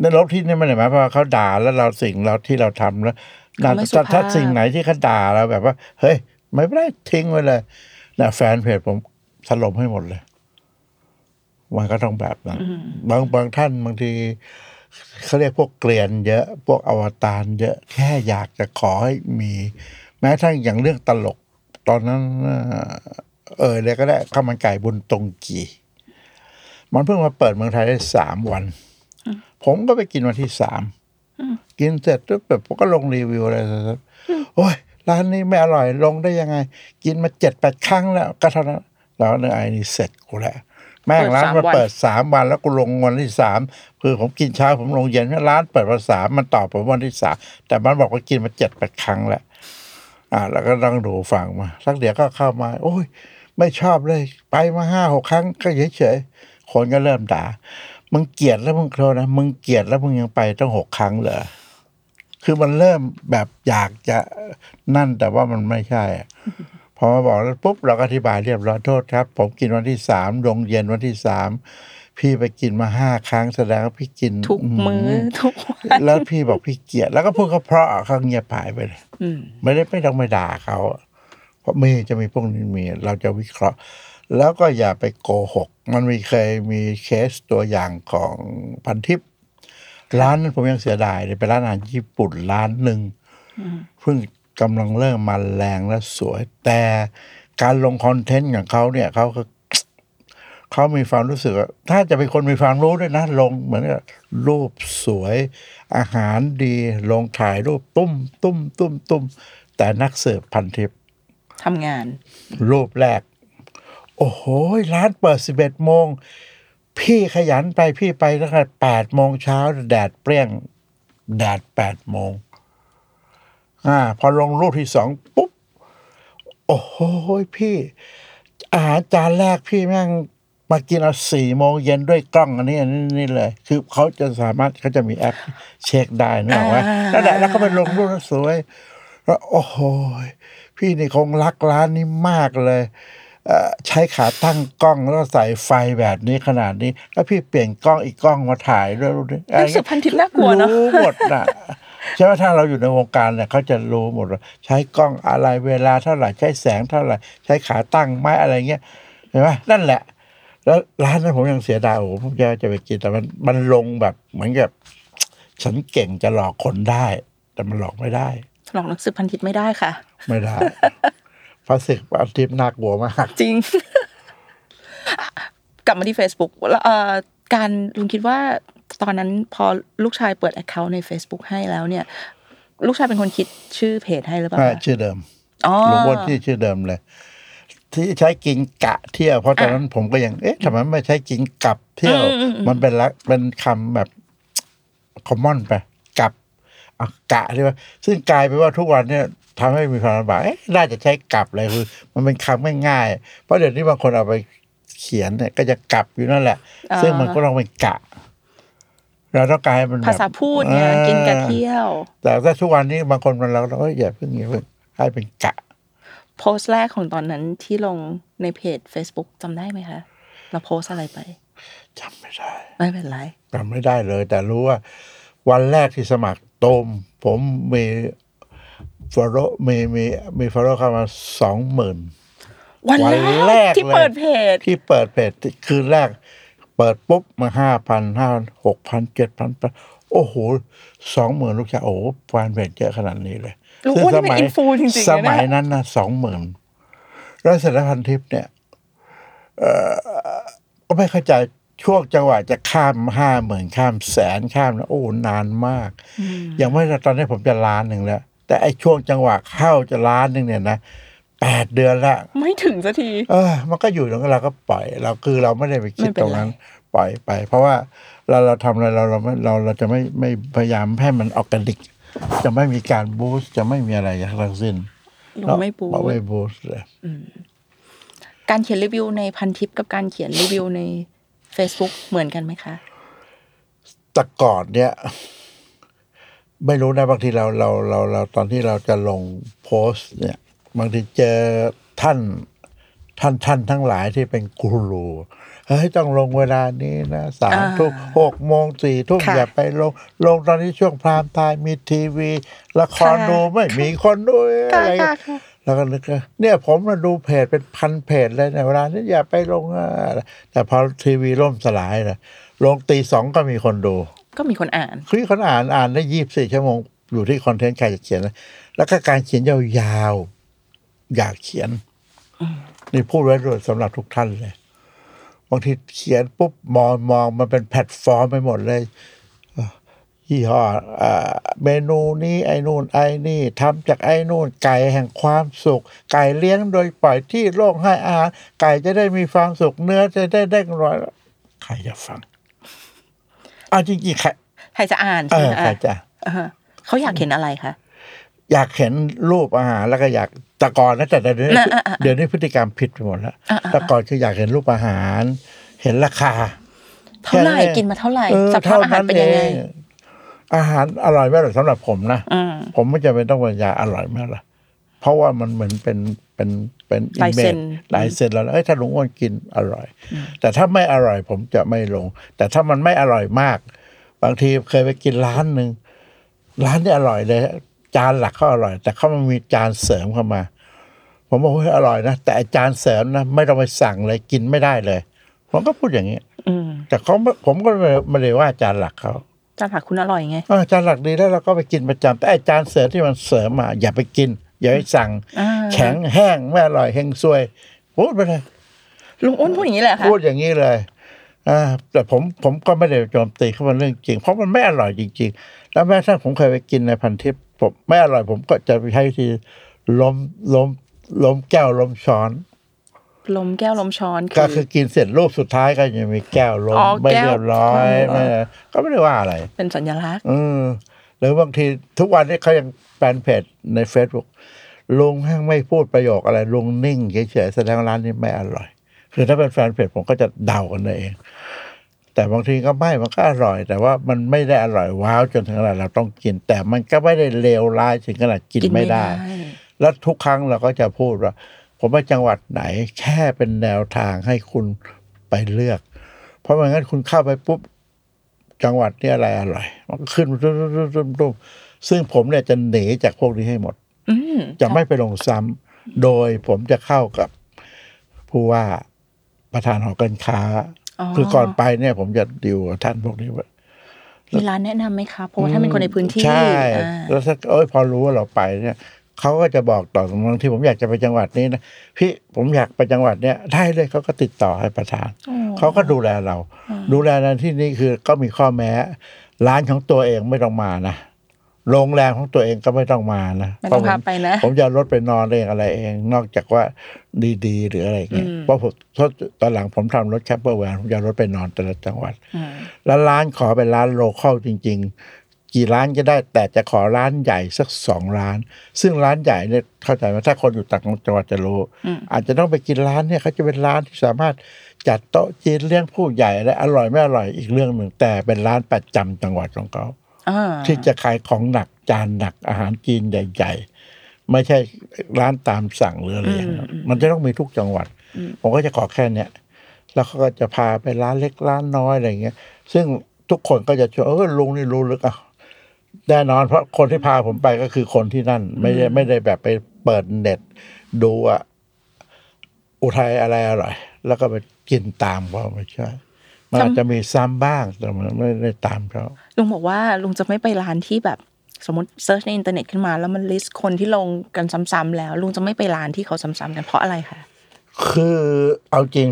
ในลบทิ้งนี่มันหมายความว่าเขาด่าแล้วเราสิ่งเราที่เราทำแล้วเขาไม่สุถ้าภาพถ้าสิ่งไหนที่เขาด่าเราแบบว่า เฮ้ย ไม่เป็นได้ทิ้งไว้เลยนะแฟนเพจผมถล่มให้หมดเลยมันก็ต้องแบบนั้นบางบางท่านบางทีเขาเรียกพวกเกลียนเยอะ พวกอวตารเยอะ แค่อยากจะขอให้มี แม้ทั้งอย่างเรื่องตลก ตอนนั้น เอ่อเออเลยก็ได้ข้าวมันไก่บุญตรงกีมันเพิ่งมาเปิดเมืองไทยได้สามวัน ผมก็ไปกินวันที่สามกินเสร็จปุ๊บแบบผมก็ลงรีวิวอะไรเสร็จโอ้ยร้านนี้ไม่อร่อยลงได้ยังไง กินมาเจ็ดแปดครั้งแล้วก็เท่านั้นแล้วเนื้อไอ้นี่เสร็จกูแล้วแม่งร้านมันเปิดสามวันแล้วกูลงวันที่สามคือผมกินเช้าผมลงเย็นร้านเปิดวันสามมันตอบผมวันที่สามแต่มันบอกว่ากินมาเจ็ดแปดครั้งแล้วอ่า แล้วก็ต้องดูฟังมาสักเดี๋ยวก็เข้ามา โอ้ย ไม่ชอบเลย ไปมาห้าหกครั้งก็เฉยๆคนก็เริ่มด่า มึงเกลียดแล้วมึงโทษนะมึงเกลียดแล้วมึงยังไปตั้งหกครั้งเหรอคือมันเริ่มแบบอยากจะนั่นแต่ว่ามันไม่ใช่อะพอมาบอกแล้วปุ๊บเราก็อธิบายเรียบร้อยโทษครับ ผมกินวันที่สามลงเย็นวันที่สามพี่ไปกินมาห้าครั้งแสดงว่าพี่กินทุกมื้อทุกวันแล้วพี่บอกพี่เกลียดแล้วก็พูดเขาเพราะเขาเงียบหายไปเลยอืมไม่ได้ไม่ต้องไปด่าเขาเพราะมีจะมีพวกนี้มีเราจะวิเคราะห์ แล้วก็อย่าไปโกหก มันมีเคยมีเคสตัวอย่างของพันทิปร้านนั้นผมยังเสียดายเลยเป็นร้านอาหารญี่ปุ่นร้านหนึ่งเพิ่งกำลังเริ่มมาแรงและสวย แต่การลงคอนเทนต์ของเขาเนี่ยเขาก็เขามีความรู้สึกว่าถ้าจะเป็นคนมีความรู้ด้วยนะ ลงเหมือนกับรูปสวย อาหารดีลงถ่ายรูปตุ้ม ตุ้ม ตุ้ม ตุ้ม แต่นักเสิร์ฟพันทิปทำงาน รูปแรก โอ้โห ร้านเปิดสิบเอ็ดโมง พี่ขยันไปพี่ไปตั้งแต่แปดโมงเช้าแดดเปรี้ยง แดดแปดโมงอ่า พอลงรูปที่สองปุ๊บ โอ้โห พี่ อาหารจานแรกพี่แม่งมากินเอาสี่โมงเย็นด้วยกล้องอันนี้อันนี้นี่เลย คือเขาจะสามารถเขาจะมีแอปเช็คได้นึกออกไหมอ่านั่นแหละแล้วก็ไปลงรูปแล้วสวย แล้วโอ้โห พี่นี่คงรักร้านนี้มากเลย ใช้ขาตั้งกล้องแล้วก็ใส่ไฟแบบนี้ขนาดนี้ แล้วพี่เปลี่ยนกล้องอีกกล้องมาถ่ายด้วยรูปนี้อะไรรู้สึเงี้กยพันทิปน่ากลัวเนาะรู้หมดน่ะใช่ไหมถ้าเราอยู่ในวงการเนี่ยเขาจะรู้หมดว่าใช้กล้องอะไรเวลาเท่าไหร่ใช้แสงเท่าไหร่ ใช้ขาตั้งไม้อะไรเงี้ยเห็นไหมนั่นแหละ แล้วร้านนั้นผมยังเสียดายโอ้โหผมจะจะไปกินแต่มันมันลงแบบเหมือนกับฉันเก่งจะหลอกคนได้ แต่มันหลอกไม่ได้หลอกหนังสือพันทิปไม่ได้ค่ะ ไม่ได้ พระศึกอาทิตย์น่ากลัวมากจริง กลับมาที่ Facebook แล้วเอ่อการลุงคิดว่าตอนนั้นพอลูกชายเปิด Account ใน Facebook ให้แล้วเนี่ย ลูกชายเป็นคนคิดชื่อเพจให้หรือเปล่าอ่าคะชื่อเดิมอ๋อลุงอ้วนที่ชื่อเดิมเลย ที่ใช้กินกะเที่ยวเพราะตอนนั้นผมก็ยัง เอ๊ะทำไมไม่ใช้กินกลับเที่ยว มันเป็นละเป็นคำแบบคอมมอนไปกลับอะกะใช่ไหมซึ่งกลายไปนว่าทุกวันเนี่ย ทำให้มีความลำบากเอ๊ะน่าจะใช้กลับเลยคือ มันเป็นคำง่ายๆเพราะเดี๋ยวนี้บางคนเอาไปเขียนเนี่ยก็จะกลับอยู่นั่นแหละอ่าซึ่งมันก็ต้องเป็นกะ เราต้องการให้มันแบบภาษาพูดเนี่ยอ่ากินกะเที่ยว แต่ถ้าทุกวันนี้บางคนมันเราเราก็อย่าเพิ่งอย่าเพิ่งให้เป็นกะ โพสต์แรกของตอนนั้นที่ลงในเพจ Facebook จำได้ไหมคะเราโพสต์อะไรไปจำไม่ได้ ไม่เป็นไรจำไม่ได้เลย แต่รู้ว่า วันแรกที่สมัครโตม ผมมี follow มีมีมี follow เข้ามาสองหมื่นวันวันแรแรกกที่เลยเปิดเพจที่เปิดเพจคืนแรก เปิดปุ๊บมาห้าพันห้าหกพันเจ็ดพันโอ้โหสองหมื่นลูกชายโอ้โหแฟนเพจเยอะขนาดนี้เลยลุงอ้วนนี่เป็นอินฟูจริงๆนะเนี่ยสมัยนั้นนะสองหมื่นแล้วเสร็จแล้วพันทิปเนี่ยเอ่อก็ไม่เข้าใจช่วงจังหวะจะข้ามห้าหมื่นข้ามแสนข้ามนะโอ้นานมาก อย่างไม่ตอนนี้ผมจะล้านหนึ่งแล้ว แต่ไอ้ช่วงจังหวะเข้าจะล้านหนึ่งเนี่ยนะแปดเดือนละไม่ถึงสักที เออ มันก็อยู่ตรงนั้นเราก็ปล่อย เราคือเราไม่ได้ไปคิดไม่เป็นไรตรงนั้น ปล่อยไป เพราะว่าเราเราทำอะไรเราเราไม่เราเราจะไม่ไม่พยายามให้มันออร์แกนิก จะไม่มีการบูสต์จะไม่มีอะไรทั้งสิ้นลงไม่ปูเราไม่บูสต์เลยการเขียนรีวิวในพันทิปกับการเขียนรีวิวใน Facebook เหมือนกันไหมคะแต่ก่อนเนี่ย ไม่รู้นะบางทีเราเราเราเราตอนที่เราจะลงโพสต์เนี่ย บางทีเจอท่านท่านท่านทั้งหลายที่เป็นกูรูเฮ้ยต้องลงเวลานี้นะสามอ่าทุ่มหกโมงสี่ทุ่มค่ะอย่าไปลง ลงตอนนี้ช่วงพรามไทม์มีทีวีละครค่ะดูไม่มีคนดูอะไรค่ะค่ะแล้วก็นึกว่าเนี่ยผมมาดูเพจเป็นพันเพจเลยในเวลานี้อย่าไปลงอะแต่พอทีวีล่มสลายนะลงตีสองก็มีคนดู ก็มีคนอ่านคือคนอ่านอ่านได้ยี่บสี่ชั่วโมง อยู่ที่ content ใครจะเขียน แล้วก็การเขียนยาวๆอยากเขียนนี่พูดไว้ด้วยสำหรับทุกท่านเลยบางทีเขียนปุ๊บมองมองมันเป็นแพลตฟอร์มไปหมดเลยเอ่อยี่ห้ออเมนูนี้ไอ้นู่นไอ้นี่ทำจากไอ้นู่นไก่แห่งความสุข ไก่เลี้ยงโดยปล่อยที่โล่งให้อาหารไก่จะได้มีความสุขเนื้อจะได้เด้งร้อย ใครจะฟัง เอาจริงๆใครใครจะอ่านเอใช่ไหอมใครอะจะ อ่าฮะเขาอยากเห็นอะไรคะ อยากเห็นรูปอาหารแล้วก็อยากแต่ก่อนนะแต่เดี๋ยวนี้น่ะอะอะเดี๋ยวนี้พฤติกรรมผิดไปหมดแล้วอะอะ แต่ก่อนคืออยากเห็นรูปอาหาร เห็นราคา เท่าไหร่แค่กินมาเท่าไหร่เออสภาพอาหารเป็นยังไง ท่าอาหารอร่อยไหมหรอสำหรับผมนะอืม ผมไม่จำเป็นต้องบรรยายอร่อยไหมล่ะเพราะว่ามันเหมือนเป็นเป็น เป็นลายเซ็นลายเซ็นแล้วเอ้ยถ้าลุงอ้วนกินอร่อย แต่ถ้าไม่อร่อยผมจะไม่ลง แต่ถ้ามันไม่อร่อยมาก บางทีเคยไปกินร้านหนึ่งร้านที่อร่อยเลย จานหลักเขาอร่อย แต่เขามันมีจานเสริมเข้ามา ผมบอกว่าเฮ้ยอร่อยนะแต่ไอ้จานเสริมนะไม่ต้องไปสั่งเลยกินไม่ได้เลยผมก็พูดอย่างนี้อืมแต่เขาไม่ผมก็ไม่ไม่ได้ว่าจานหลักเขาจานผักคุณอร่อยไงเออจานหลักดีแล้วเราก็ไปกินประจำแต่ไอ้จานเสริมที่มันเสริมมาอย่าไปกิน อย่าไปสั่งอ่าแข็งแห้งไม่อร่อยเฮงซวยพูดไปเลยลุงอ้วนพูดอย่างนี้เลยเหรอค่ะพูดอย่างนี้เลยอ่าแต่ผมผมก็ไม่ได้โจมตีเขาเป็นเรื่องจริง เพราะมันไม่อร่อยจริง ๆ แล้วแม้ถ้าผมเคยไปกินในพันทิปผมไม่อร่อยผมก็จะไปใช้วิธีล้มล้มล้มแก้วล้มช้อนลมแก้วลมช้อนก็คืคืออกินเสร็จรูปสุดท้ายก็ยังมีแก้วล้มอ๋อไม่แก้วเรียบร้อยอ๋อไม่ก็ไม่ได้ว่าอะไร เป็นสัญลักษณ์ อืม หรือบางทีทุกวันนี้เขายังแฟนเพจใน Facebook ลุงแห้งไม่พูดประโยคอะไรลุงนิ่งเฉยๆแสดงว่าร้านนี้ไม่อร่อย คือถ้าเป็นแฟนเพจผมก็จะเดากันเอง แต่บางทีก็ไม่มันก็อร่อย แต่ว่ามันไม่ได้อร่อยว้าวจนถึงขนาดเราต้องกิน แต่มันก็ไม่ได้เลวร้ายถึงขนาดกินไม่ได้ แล้วทุกครั้งเราก็จะพูดว่า ผมไปจังหวัดไหนแค่เป็นแนวทางให้คุณไปเลือก เพราะไม่งั้นคุณเข้าไปปุ๊บ จังหวัดนี้อะไรอร่อย มันก็ขึ้นรุ่มรุ่มรุ่มรุ่มซึ่งผมเนี่ยจะหนีจากพวกนี้ให้หมดอืมจะไม่ไปลงซ้ำโดยผมจะเข้ากับผู้ว่าประธานหอการค้า คือก่อนไปเนี่ย ผมจะดิวกับท่านพวกนี้ว่ามีร้านแนะนำไหมคะเพราะว่าถ้าเป็นคนในพื้นที่ ใช่อ่าแล้วถ้าเอ้ยพอรู้ว่าเราไปเนี่ย เขาก็จะบอกต่อบางทีผมอยากจะไปจังหวัดนี้นะพี่ผมอยากไปจังหวัดเนี้ยได้เลยเขาก็ติดต่อให้ประธานอ๋อเขาก็ดูแลเรา ดูแลในที่นี้คือก็มีข้อแม้ ร้านของตัวเองไม่ต้องมานะโรงแรมของตัวเองก็ไม่ต้องมานะไม่ต้องเพระพาไปนะ ผมจะเอารถไปนอนเองอะไรเอง นอกจากว่าดีๆ หรืออะไรอย่างเงี้ยอืมเพราะผมเพราะตอนหลังผมทำรถ camper van ผมจะเอารถไปนอนแต่ละจังหวัดอืมแล้วร้านขอเป็นร้าน local จริง ๆ กี่ร้านก็ได้ แต่จะขอร้านใหญ่สักสองร้าน ซึ่งร้านใหญ่เนี่ยเข้าใจไหมถ้าคนอยู่ต่างจังหวัดจะรู้อืมอาจจะต้องไปกินร้านเนี่ยเขาจะเป็นร้านที่สามารถจัดโต๊ะจีนเลี้ยงผู้ใหญ่และอร่อยไม่อร่อยอีกเรื่องหนึ่งแต่เป็นร้านประจำจังหวัดของเขาอ่าที่จะขายของหนักจานหนักอาหารจีนใหญ่ๆไม่ใช่ร้านตามสั่งหรืออะไรอย่างเงี้ยมันจะต้องมีทุกจังหวัด ผมก็จะขอแค่เนี้ยแล้วเขาก็จะพาไปร้านเล็กร้านน้อยอะไรอย่างเงี้ย ซึ่งทุกคนก็จะชวนเออลุงนี่รู้ลึกอะ แน่นอนเพราะคนที่พาผมไปก็คือคนที่นั่น ไม่ได้ไม่ได้แบบไปเปิดเน็ต ดูอะอุทัยอะไรอร่อย แล้วก็ไปกินตามเขาไม่ใช่มันอาจจะมีซ้ำบ้างแต่มันไม่ได้ตามเขาลุงบอกว่าลุงจะไม่ไปร้านที่แบบสมมติ search ในอินเทอร์เน็ตขึ้นมา แล้วมัน list คนที่ลงกันซ้ำๆแล้ว ลุงจะไม่ไปร้านที่เขาซ้ำๆกันเพราะอะไรคะคือเอาจริง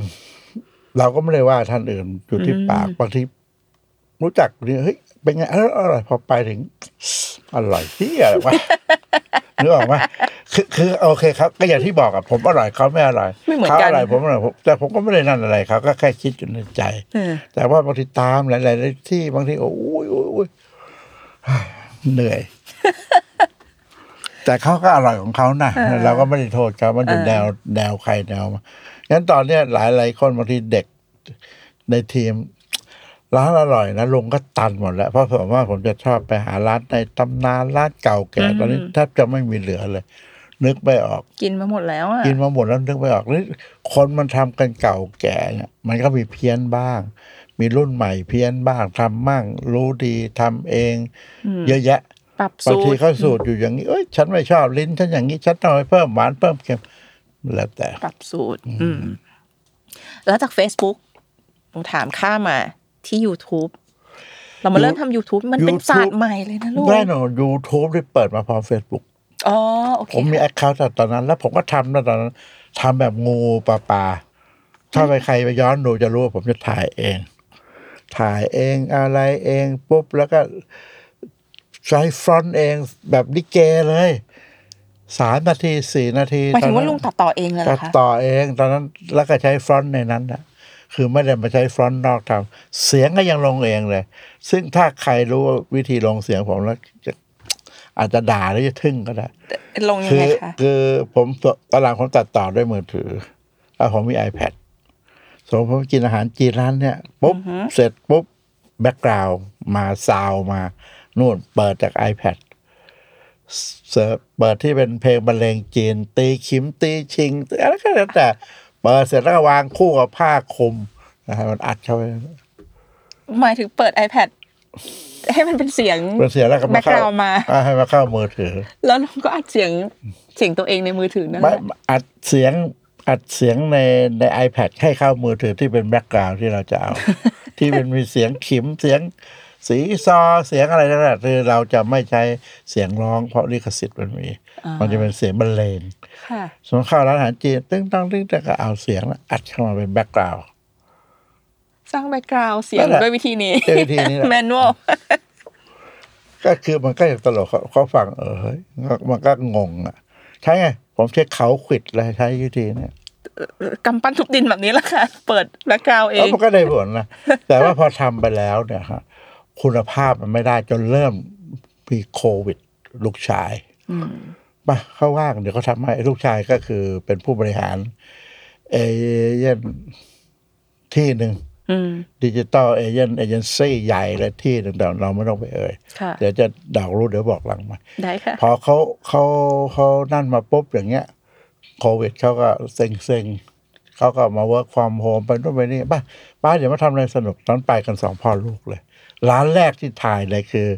เราก็ไม่ได้ว่าท่านอื่นอยู่ที่ปากบางทีรู้จักเนี่ยเฮ้ย เป็นไงเอออร่อยพอไปถึงอร่อยที่อะไรวะนึกออกไหมคือคือโอเคครับ ก็อย่างที่บอกอะผมอร่อยเขาไม่อร่อยไม่เหมือนเขากันอร่อยผมอร่อยผมแต่ผมก็ไม่ได้นั่นอะไรเขาก็แค่คิดอยู่ในใจเออแต่ว่าบางทีตามหลายๆที่บางทีโอ้ยโอ้ยโอ้ยเหนื่อย แต่เขาก็อร่อยของเขานะเราก็ไม่ได้โทษเขามันอยู่แนวแนวใครแนวมางั้นตอนเนี้ยหลายหลายๆคนบางทีเด็กในทีม ร้านอร่อยนะลุงก็ตันหมดแล้ว เพราะผมว่าผมจะชอบไปหาร้านในตำนานร้านเก่าแก่ตอนนี้แทบจะไม่มีเหลือเลย นึกไม่ออก กินมาหมดแล้วอะกินมาหมดแล้วนึกไม่ออกนี่คนมันทำกันเก่าแก่เนี่ยมันก็มีเพี้ยนบ้าง มีรุ่นใหม่เพี้ยนบ้างทำมั่งรู้ดีทำเอง เยอะแยะปรับบางสูทีตรเขาสูตรอยู่อย่างนี้เอ้ยฉันไม่ชอบลิ้นฉันอย่างนี้ฉันต้องไปเพิ่มหวานเพิ่มเค็มแล้วแต่ปรับสูตร อืม แล้วจาก Facebook ลุงถามข้ามมา ที่ YouTube เรามาเริ่มทำ YouTube มันเป็น YouTube ศาสตร์ใหม่เลยนะลูกได้หนูยูทูบที่เปิดมาพร้อมเฟซบุ๊กอ๋อโอเคผมมี account ตอนนั้น แล้วผมก็ทำแล้วตอนนั้นทำแบบงูๆปลาๆถ้าไปใครไปย้อนดูจะรู้ว่าผมจะถ่ายเอง ถ่ายเองอะไรเองปุ๊บแล้วก็ใช้ฟรอนต์เองแบบลิเกเลยสามนาทีสี่นาทีหมายถึงว่าตอนนั้นลุงตัดต่อเองเลยเหรอคะ ตัดต่อเอง ตอนนั้นแล้วก็ใช้ฟรอนต์ในนั้นนะ คือไม่ได้มาใช้ฟรอนต์นอกทำเสียงก็ยังลงเองเลย ซึ่งถ้าใครรู้วิธีลงเสียงผมแล้วจะอาจจะด่าหรือจะทึ่งก็ได้ ลงยังคืไงอคะ คือผมตอนหลังผมตัดต่อด้วยมือถือ แล้วผมมี iPad สมมติผมกินอาหารจีนร้านเนี่ยปุ๊บ เสร็จปุ๊บ background มา sound มา นู่นเปิดจาก iPad เสิร์ฟเปิดที่เป็นเพลงบรรเลงจีน ตีขิมตีชิงอะไรก็แล้วแต่ เปิดเสร็จแล้วก็วางคู่กับผ้าคลุมนะครับมันอัดเข้าไปหมายถึงเปิด iPad ให้มันเป็นเสียงเป็นเสียงแล้วก็มาเข้า background มา อ่ให้มาเข้ามือถือแล้วลุงก็อัดเสียงเสียงตัวเองในมือถือนั่นแหไม่ละอัดเสียงอัดเสียงในใน iPad ให้เข้ามือถือที่เป็นแบ็กกราวด์ที่เราจะเอา ที่เป็นมีเสียงขิมเสียงสีซอเสียงอะไรนั่นแหละคือเราจะไม่ใช้เสียงร้องเพราะลิขสิทธิ์มันมี มันจะเป็นเสียงบรรเลงค่ะ สมมติเข้าร้านอาหารจีนตึ้งต้องตึ้งแต่ก็เอาเสียงแล้วอัดเข้ามาเป็น backgroundสร้าง background เสียงนั่นแหละด้วยวิธีนี้ด้วยวิธีนี้แหละ manualก็คือมันก็ยังตลกเขาเขาฟังเออเฮ้ยมันก็งงอะ ใช่ไง ผมใช้เขาขวิดเลยใช้วิธีเนี้ยกำปั้นทุบดินแบบนี้แหละค่ะ เปิด background เองแล้วมันก็ได้ผลนะ แต่ว่าพอทำไปแล้วเนี่ยฮะคุณภาพมันไม่ได้จนเริ่มมีโควิด ลูกชาย มาเขาว่างเดี๋ยวเขาทำให้ลูกชายก็คือเป็นผู้บริหาร เอเย่นที่หนึ่งอืม digital agent agency ใหญ่เลยที่หนึ่งแต่เราไม่ต้องไปเอ่ยค่ะเดี๋ยวจะดาวรู้เดี๋ยวบอกหลังไมค์ได้ค่ะพอเขาเขาเขานั่นมาปุ๊บอย่างเงี้ยโควิดเขาก็เซ็งเซ็งเขาก็มา work from home ไปนู่นไปนี่ป๊าป๊าเดี๋ยวมาทำอะไรสนุกตอนไปกันสองพ่อลูกเลย ร้านแรกที่ถ่ายเลยคือ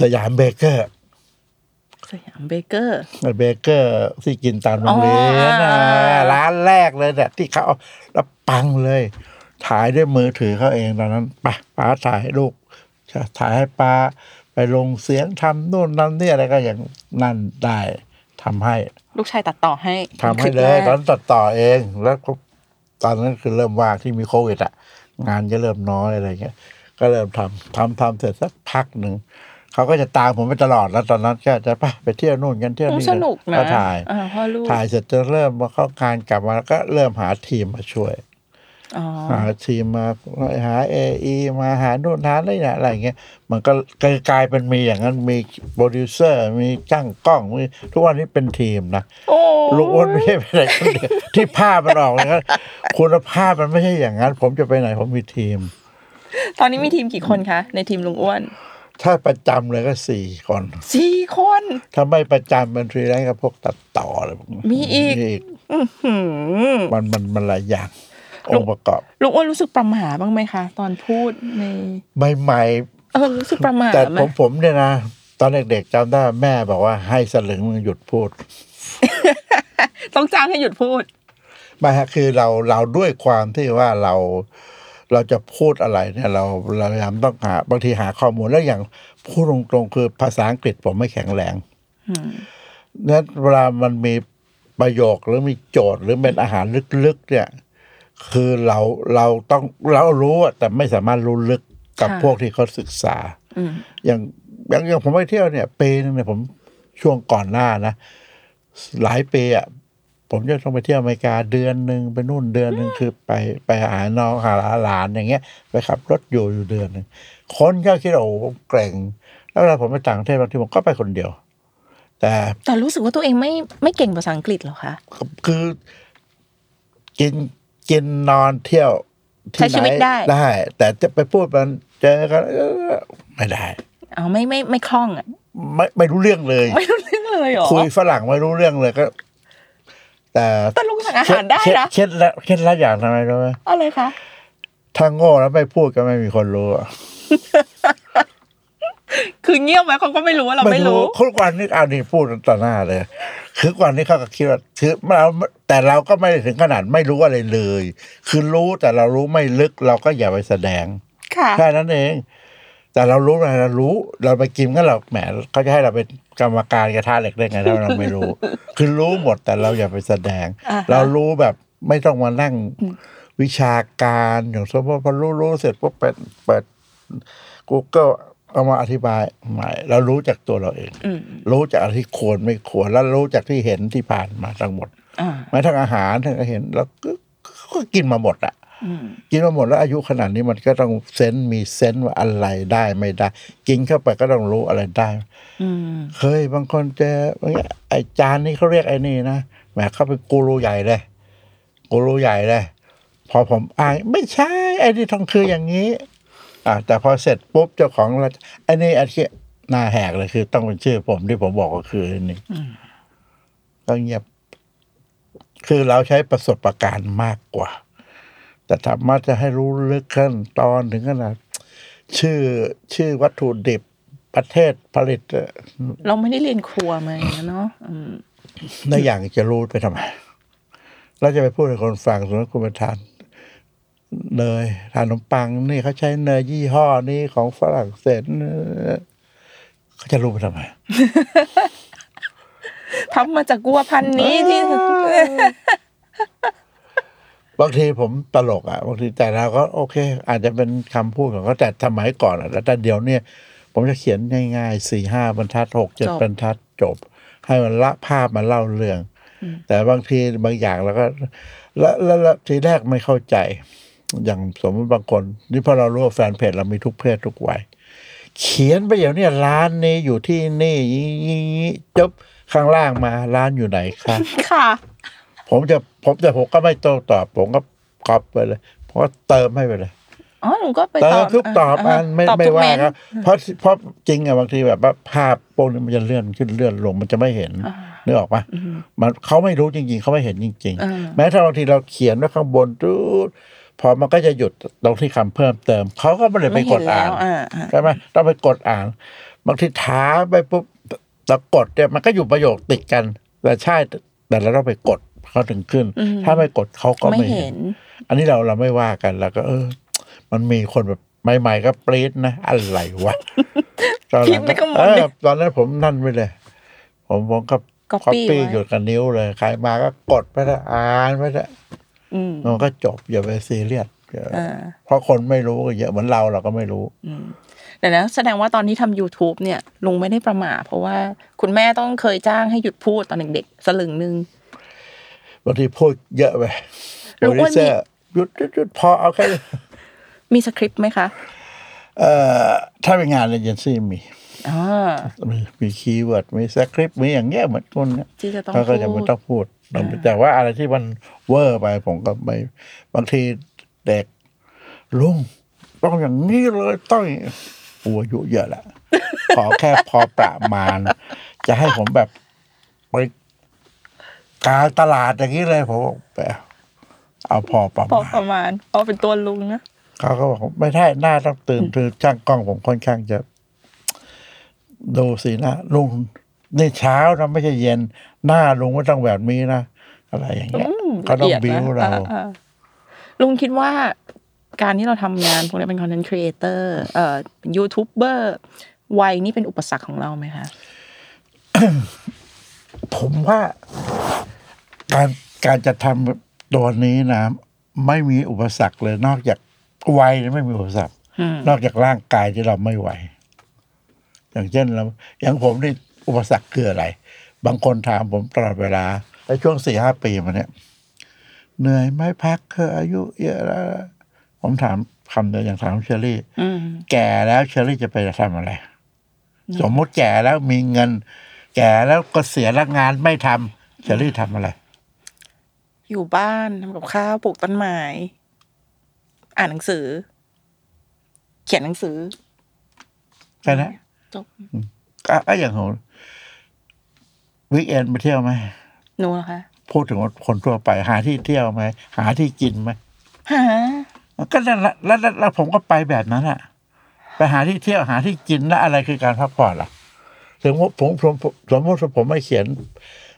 สยามเบเกอร์ส ยามเบเกอร์เบเกอร์ที่กินตามโรงเรียนอ๋อนะร้านแรกเลยเนี่ยที่เขาเอาแล้วปังเลย ถ่ายด้วยมือถือเขาเองตอนนั้นป๊าป๊าถ่ายให้ลูกถ่ายให้ป๊าไปลงเสียงทำนู่นนั่นนี่อะไรก็อย่างนั่นได้ทำให้ ลูกชายตัดต่อให้ทำให้คเลแรยกตอนนนตัดต่อเองแล้วก็ตอนนั้นคือเริ่มว่างที่มีโควิดอะ งานก็เริ่มน้อยอะไรเงี้ยก็เริ่มทำทำทำเสร็จสักพักหนึ่ง เขาก็จะตามผมไปตลอดแล้วตอนนั้นก็จะไปไปเที่ยวนู่นกันเที่ยวคงนี่สนุกนะก็ถ่ายอ่าพ่อลูกถ่ายเสร็จจะเริ่มมาเข้างานกลับมาแล้วก็เริ่มหาทีมมาช่วยอ๋อหาทีมมาหาเอไอมาหาโน่นหานี่นะอะไรอย่างเงี้ยมันก็กลายเป็นมีอย่างนั้นมีโปรดิวเซอร์มีช่างกล้องมีทุกวันนี้เป็นทีมนะโอ้ลุงอ้วนไม่ใช่ไปไหนคนเดียวที่ภาพมันออกเลยครับคุณภาพมันไม่ใช่อย่างนั้น ผมจะไปไหนผมมีทีม ตอนนี้มีทีมกี่คนคะ ในทีมลุงอ้วน ถ้าประจำเลยก็สี่คนสี่คนถ้าไม่ประจำเป็นฟรีแลนซ์ก็พวกตัดต่ออะไรพวกนี้มีอีกหืมมันมันมันหลายอย่างองค์ประกอบลุงอ้วนรู้สึกประหม่าบ้างไหมคะ ตอนพูดในใหม่เออรู้สึกประหม่าๆแต่ไหมผมผมเนี่ยนะตอนเด็กๆจำได้แม่บอกว่าให้สลึงมึงหยุดพูด ต้องจ้างให้หยุดพูดไม่ฮะคือเราเราด้วยความที่ว่าเรา เราจะพูดอะไรเนี่ยเราเราพยายามต้องหาบางทีหาข้อมูลแล้วอย่างพูดตรงๆคือภาษาอังกฤษผมไม่แข็งแรงอืมนั้นเวลามันมีประโยคหรือมีโจทย์หรือเป็นอาหารลึกๆเนี่ย คือเราเราต้องเรารู้อะแต่ไม่สามารถรู้ลึกกับพวกที่เขาศึกษาอืมอย่างอย่างอย่างผมไปเที่ยวเนี่ยปีนึงเนี่ยผมช่วงก่อนหน้านะหลายปีอะ ผมจะต้องไปเที่ยวอเมริกาเดือนหนึ่งไปนู่นเดือนหนึ่งคือไปไปหาน้องหาหลานอย่างเงี้ย ไปขับรถอยู่อยู่เดือนหนึ่งคนก็คิดว่าโอ้โหผมเกรงแล้วเวลาผมไปต่างประเทศบางทีผมก็ไปคนเดียว แต่แต่รู้สึกว่าตัวเองไม่ไม่เก่งภาษาอังกฤษเหรอคะคือ กินกินนอนเที่ยวใช้ชีวิตได้ได้ แต่จะไปพูดมันเจอกันเออไม่ได้เอาไม่ไม่ไม่คล่องอะไม่ไม่รู้เรื่องเลย ไม่รู้เรื่องเลยเหรอคุยฝรั่งไม่รู้เรื่องเลยก็ แต่แต่ลุงสั่งอาหารได้นะเคล็ดละเคล็ดละอย่างทำไมรู้ไหมอะไรคะถ้าโง่แล้วไม่พูดก็ไม่มีคนรู้อะคือเงียบไหมเขาก็ไม่รู้ว่าเราไม่รู้ทุกวันนี้เอานี่พูดต่อหน้าเลย คือวันนี้เขาก็คิดว่าคือเราแต่เราก็ไม่ได้ถึงขนาดไม่รู้อะไรเลย คือรู้แต่เรารู้ไม่ลึกเราก็อย่าไปแสดงค่ะแค่นั้นเอง แต่เรารู้อะไรเรารู้ เราไปกินก็เราแหมเขาจะให้เราเป็น กรรมการกระทะเหล็กได้ไงถ้าเราไม่รู้ คือรู้หมดแต่เราอย่าไปแสดงอ่าฮะเรารู้แบบไม่ต้องมานั่งวิชาการอย่างสมมติพอรู้รู้เสร็จปุ๊บเปิดเปิด Google เอามาอธิบายไม่ เรารู้จากตัวเราเองอืมรู้จากอะไรที่ควรไม่ควรแล้วรู้จากที่เห็นที่ผ่านมาทั้งหมดอ่าแม้ทั้งอาหารทั้งเห็น แล้วก็ก็กินมาหมดอะอืม กินมาหมดแล้วอายุขนาดนี้มันก็ต้องเซนส์มีเซนส์ว่าอะไรได้ไม่ได้ กินเข้าไปก็ต้องรู้อะไรได้อืมเคยบางคนเจอไอ้จานนี้เขาเรียกไอ้นี่นะแหมเขาเป็นกูรูใหญ่เลยกูรูใหญ่เลย พอผมอ่านไม่ใช่ไอ้นี่ต้องคืออย่างนี้ อะแต่พอเสร็จปุ๊บเจ้าของเราไอ้นี่อันที่หน้าแหกเลยคือ ต้องเป็นชื่อผมที่ผมบอกก็คือไอ้นี่ก็เงียบคือเราใช้ประสบการณ์มากกว่า แต่สามารถจะให้รู้ลึกขั้นตอนถึงขนาดชื่อชื่อวัตถุดิบประเทศผลิตเอ่อเราไม่ได้เรียนครัวมาอย่างนั้นเนาะอืมในอย่างจะรู้ไปทำไมเราจะไปพูดให้คนฟังสมมติคุณไปทานเนยทานขนมปัง นี่เขาใช้เนยยี่ห้อนี้ของฝรั่งเศสเนยเขาจะรู้ไปทำไมพับมาจากกัวพันธุ์นี้ที่ บางทีผมตลกอะบางทีแต่เราก็โอเค อาจจะเป็นคำพูดของเขาแต่สมัยก่อนอะแต่เดี๋ยวเนี่ย ผมจะเขียนง่ายๆสี่ห้าบรรทัดหกเจ็ดจบบรรทัดจบ ให้มันละภาพมันเล่าเรื่อง แต่บางทีบางอย่างเราก็แล้วแล้วแล้วทีแรกไม่เข้าใจ อย่างสมมติบางคนนี่พอเรารู้ว่าแฟนเพจเรามีทุกเพศทุกวัยเขียนไปเดี๋ยวเนี้ร้านนี้อยู่ที่นี่ยี่จบข้างล่างมาร้านอยู่ไหนคะค่ะ ผมจะผมแต่ผมก็ไม่โต้ตอบ ผมก็กอบไปเลยเพราะเติมให้ไปเลยอ๋อหนูก็ไปเติตอมบทุกตอบอันไม่ตอบไม่ทุกว่าเมนต์ครับเพราะเพราะจริงอะบางทีแบบว่าภาพพวกนี้มันจะเลื่อนขึ้นเลื่อนลงมันจะไม่เห็นนึกออกปะมันเขาไม่รู้จริง ๆเขาไม่เห็นจริงอ่าๆแม้ถ้าบางทีเราเขียนไว้ข้างบนตูดพอมันก็จะหยุดตรงที่คำเพิ่มเติมเขาก็ไม่ได้ไปไม่กเห็ดนแล้อ่านวอ่าอ่าใช่ไหมต้องไปกดอ่าน บางทีถามไปปุ๊บเรากดเนี่ยมันก็อยู่ประโยคติดกันแต่ใช่แต่เราต้องไปกด เขาถึงขึ้น ถ้าไม่กดเขาก็ไม่ไม่เห็เห็นนอันนี้เราเราไม่ว่ากันแล้วก็ เออ มันมีคนแบบใหม่ๆก็ปรี๊ดนะอะไรวะตอนหพิลัมงพ์ไปข้างบนเอดิอตอนนั้นผมนั่นไปเลย ผมผมก็ Copy คอปปี้ไว้หยุดกับนิ้วเลยใครมาก็กดไปเลยอ่านไปเลยอืมมันก็จบอย่าไปซีเรียสอ่าเพราะคนไม่รู้ก็เยอะเหมือนเราเราก็ไม่รู้อืมแต่นะแสดงว่าตอนที่ทำ YouTube เนี่ยลุงไม่ได้ประมาทเพราะว่าคุณแม่ต้องเคยจ้างให้หยุดพูดตอนเด็กๆสลึงหนึ่ง บางทีพูดเยอะไปลุงอ้วนมีโปรดิวเซอร์หยุดหยุดหยุดพอเอาแค่นี้มีสคริปต์ไหมคะเอ่อถ้าเป็นงานเอเจนซี่มีอ่ามีมี keyword มีสคริปต์มีอย่างเงี้ยเหมือนคนเนี่ยที่จะต้องเขาก็จะพูไม่ต้องพูด แต่ว่าอะไรที่มันเวอร์ไปผมก็ไม่บางทีเด็กลุงต้องอย่างนี้เลยต้องอย่างนี้โอ้อายุเยอะแล้วขอแค่พอประมาณ จะให้ผมแบบไป กลารตลาดอย่างนี้เลยผมบอกแบบเอาพอประพอมาณประมาณพอเป็นตัวลุงนะเขาก็บอกไม่ได้หน้าต้องตื่นคือช่างกล้องผมค่อนข้างจะดูสิหน้าลุงนี่เช้านะไม่ใช่เย็น หน้าลุงไม่ต้องแบบนี้นะอะไรอย่างเงี้ยอืมเขาต้องละเอีบิ้ยดวนะเราอ่าอ่าลุงคิดว่าการที่เราทำงานพวกนี้เป็นคอนเทนต์ครีเอเตอร์เอ่อเป็นยูทูบเบอร์วัยนี่เป็นอุปสรรคของเราไหมคะผมว่า การการจะทำตัวนี้นะ ไม่มีอุปสรรคเลย นอกจากวัยนี่ไม่มีอุปสรรคอืมนอกจากร่างกายที่เราไม่ไหว อย่างเช่นเราอย่างผมนี่อุปสรรคคืออะไร บางคนถามผมตลอดเวลาในช่วงสี่ห้าปีมาเนี่ยเหนื่อยไหม่พักเธออายุเยอะแล้ว ผมถามคำเดียวอย่างถามเชอรี่อืมแก่แล้วเชอรี่จะไปทำอะไร สมมติแก่แล้วมีเงิน แก่แล้วก็เสียแล้วงานไม่ทำเชอรี่ทำอะไร อยู่บ้านทำกับข้าวปลูกต้นไม้อ่านหนังสือ เขียนหนังสือแค่นั้นจบก็ก็อย่างของวิกเอนไปเที่ยวไหมหนูเหรอคะพูดถึงว่าคนทั่วไป หาที่เที่ยวไหมหาที่กินไหมหาก็นั่นแหละแล้วแล้วแล้วผมก็ไปแบบนั้นอะไปหาที่เที่ยวหาที่กินแล้วอะไรคือการพักผ่อนล่ะถึงว่าผมผมผมสมมติว่าผมไม่เขียน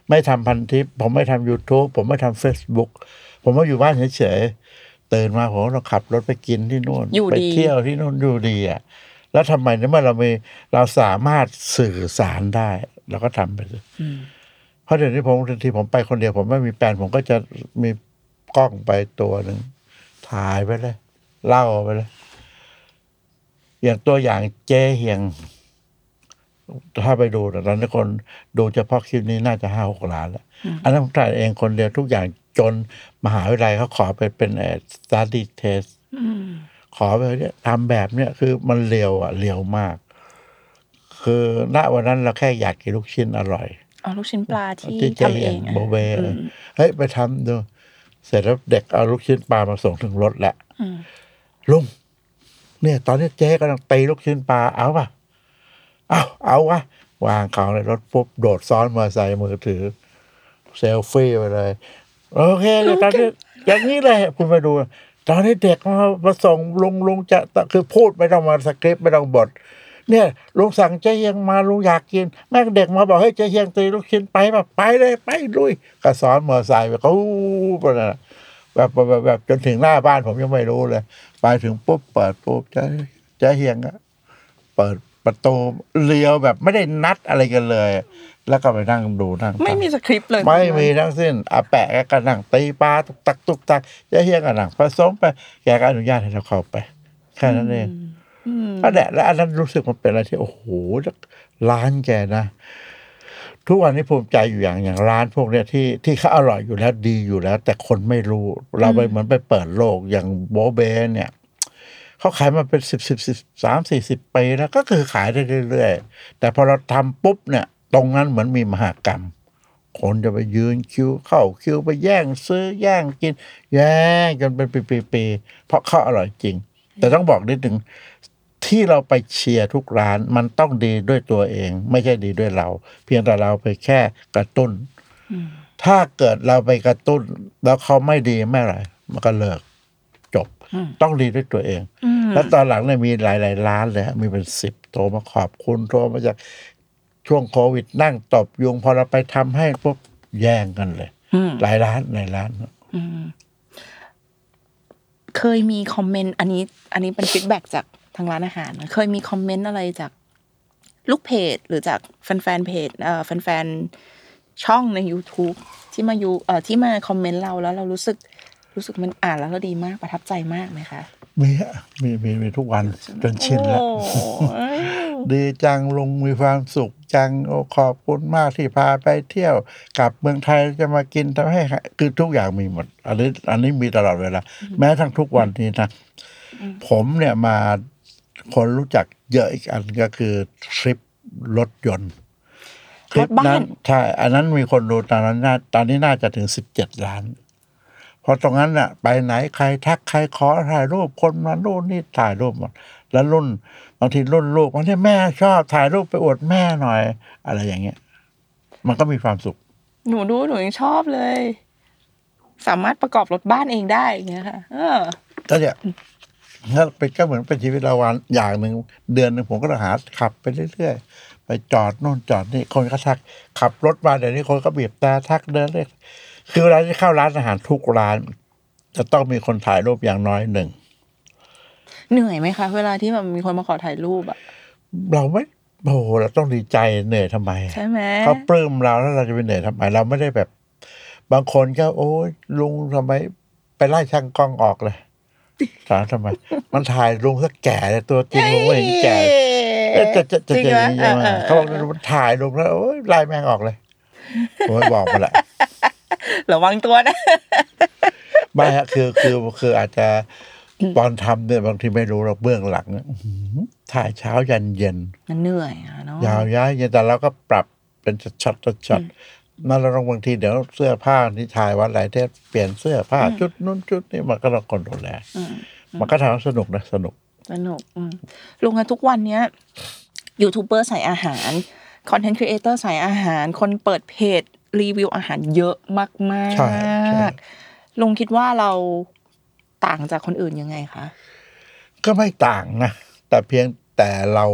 ไม่ทำพันทิป ผมไม่ทำ youtube ผมไม่ทำ Facebook ผมว่าอยู่บ้านเฉยๆตื่นมาผมเราขับรถไปกินที่นู่นอยู่ไปดีเที่ยวที่นู่นอยู่ดีอะแล้วทำไมเนี่ยเมื่อเรามีเราสามารถสื่อสารได้เราก็ทำไปสิเพราะเดี๋ยวนี้ผมบางทีผมไปคนเดียว ผมไม่มีแฟนผมก็จะมีกล้องไปตัวหนึ่งถ่ายไปเลย เล่าไปเลย อย่างตัวอย่างเจ๊เฮียง ถ้าไปดูแต่ตอนนี้คนดูเฉพาะคลิปนี้น่าจะห้าหกล้านแล้ว อันนั้นผมถ่ายเองคนเดียวทุกอย่างจนมหาวิทยาลัยเขาขอไปเป็นเอ่อ study test อืมขอไปเนี่ยทำแบบเนี้ยคือมันเร็วอะเร็วมาก คือณวันนั้นเราแค่อยากกินลูกชิ้นอร่อย เอาลูกชิ้นปลาที่ที่เจ๊ทำเอเฮียงงอะ โบเบเฮ้ย ไปทำดู เสร็จแล้วเด็กเอาลูกชิ้นปลามาส่งถึงรถแหละอืม ลุงเนี่ย ตอนนี้เจ๊กำลังตีลูกชิ้นปลาเอาป่ะ เอาเอาวะวางของในรถปุ๊บโดดซ้อนมอเตอร์ไซค์มือถือ เซลฟี่ไปเลย โอเคเดี๋ยวตอนนี้อย่างนี้เลยคุณไปดู ตอนนี้เด็กมามาส่งลุงลุงจะคือพูดไม่ต้องมาสคริปต์ไม่ต้องบท เนี่ยลุงสั่งเจ๊เฮียงมาลุงอยากกิน แม่งเด็กมาบอกให้เจ๊เฮียงตีลูกชิ้นไปแบบไปเลยไปลุยก็ซ้อนมอเตอร์ไซค์ไปเขาไปนั่นน่ะแบบแบบแบบแบบจนถึงหน้าบ้านผมยังไม่รู้เลย ไปถึงปุ๊บเปิดปุ๊บเจ๊เจ๊เฮียงอะเปิด ประตูเลี้ยวแบบไม่ได้นัดอะไรกันเลย แล้วก็ไปนั่งดูนั่งฟังไม่มีสคริปต์เลย ไม่มีทั้งสิ้นอาแปะก็นั่งตีปลาตุกตักตุกตักเจ๊เฮียงก็นั่งผสมไปแกก็อนุญาตให้เราเข้าไป แค่นั้นเองอืมก็แหละแล้วอันนั้นรู้สึกมันเป็นอะไรที่โอ้โหร้านแกนะทุกวันนี้ภูมิใจอยู่อย่างอย่างร้านพวกเนี้ยที่ที่เขาอร่อยอยู่แล้วดีอยู่แล้ว แต่คนไม่รู้ เราไปเหมือนไปเปิดโลกอย่างโบเบเนี่ย เขาขายมาเป็นสิบสิบสิบสามสี่สิบปีแล้วก็คือขายได้เรื่อยๆ แต่พอเราทำปุ๊บเนี่ย ตรงนั้นเหมือนมีมหากรรม คนจะไปยืนคิวเข้าคิวไปแย่งซื้อแย่งกิน แย่งจนเป็นปีๆๆเพราะเขาอร่อยจริง แต่ต้องบอกนิดหนึ่งที่เราไปเชียร์ทุกร้านมันต้องดีด้วยตัวเอง ไม่ใช่ดีด้วยเรา เพียงแต่เราไปแค่กระตุ้น ถ้าเกิดเราไปกระตุ้น แล้วเขาไม่ดีไม่อะไรมันก็เลิกจบ ต้องดีด้วยตัวเองอืมแล้วตอนหลังเนี่ยมีหลาย ๆ ร้านเลยฮะมีเป็นสิบโทรมาขอบคุณโทรมาจากช่วงโควิดนั่งตบยุงพอเราไปทำให้ปุ๊บแย่งกันเลยอืมหลายร้านหลายร้านเคยมีคอมเมนต์อันนี้ อันนี้เป็นฟีดแบ็จากทางร้านอาหารนะเคยมีคอมเมนต์อะไรจากลูกเพจหรือจากแฟนๆเพจเอ่อแฟนๆช่องใน YouTube ที่มาอยู่เอ่อที่มาคอมเมนต์เราแล้วเรารู้สึก รู้สึกมันอ่านแล้วเราดีมากประทับใจมากไหมคะมีอะมีมีมีทุกวันจนชินแล้วโอ้โหดีจังลุงมีความสุขจังโอ้ขอบคุณมากที่พาไปเที่ยว กลับเมืองไทยจะมากินทำให้คือทุกอย่างมีหมด อันนี้อันนี้มีตลอดเวลา แม้ทั้งทุกวันนี้นะผมเนี่ยมาคนรู้จักเยอะอีกอันก็คือทริปรถยนต์คลิปรถบ้านนั้นใช่ อันนั้นมีคนดูตอนนั้นน่าตอนนี้น่าจะถึงสิบเจ็ดล้านเพราะตรงนั้นน่ะไปไหนใครทักใครขอถ่ายรูปคนมานู่นนี่ถ่ายรูปหมดแล้วรุ่นบางทีรุ่นลูกบางทีแม่ชอบถ่ายรูปไปอวดแม่หน่อย อะไรอย่างเงี้ย มันก็มีความสุข หนูดูหนูยังชอบเลย สามารถประกอบรถบ้านเองได้อย่างเงี้ยค่ะ เออก็เนี่ยถ้าเป็นก็เหมือนเป็นชีวิตเราวันอย่างหนึ่งเดือนหนึ่งผมก็ต้องหาขับไปเรื่อยๆไปจอดโน่นจอดนี่คนก็ทัก ขับรถมาเดี๋ยวนี้คนก็บีบแต่ทักเดินเลย คือเวลาที่เข้าร้านอาหารทุกร้าน จะต้องมีคนถ่ายรูปอย่างน้อยหนึ่ง เหนื่อยไหมคะ เวลาที่แบบมีคนมาขอถ่ายรูปอะเราไม่โอ้โหเราต้องดีใจเหนื่อยทำไมใช่ไหมเขาปลื้มเราแล้วเราจะไปเหนื่อยทำไม เราไม่ได้แบบ บางคนก็ โอ้ยลุงทำไม ไปไล่ช่างกล้องออกเลยถามทำไม มันถ่ายลุงสักแก่เลยตัวจริงลุงไม่เห็นแก่เอ๊ะจะจะจะจริงจะไหมอย่างนี้ใช่ไหมเออเออเขาบอกมันถ่ายลงแล้วโอ้ยไล่แม่งออกเลยผมไม่บอกมาแหละ ระวังตัวนะ ไม่ฮะคือคือคืออาจจะตอนทำเนี่ยบางทีไม่รู้เราเบื้องหลังเนี่ยอื้อหือถ่ายเช้ายันเย็นมันเหนื่อยอะเนาะยาวย้ายเย็นแต่เราก็ปรับเป็น shot shot นั่นเราต้องบางทีเดี๋ยวเสื้อผ้าที่ถ่ายวันไหนเทปเปลี่ยนเสื้อผ้าชุดนู้นชุดนี้มันก็ต้องคนดูแลอืมมันก็ทำให้สนุกนะสนุกสนุกอืมลุงอะทุกวันเนี้ยยูทูบเบอร์ใส่อาหาร content creator สายอาหาร คนเปิดเพจ รีวิวอาหารเยอะมากใช่ใช่ๆลุงคิดว่าเราต่างจากคนอื่นยังไงคะก็ไม่ต่างนะแต่เพียงแต่เรา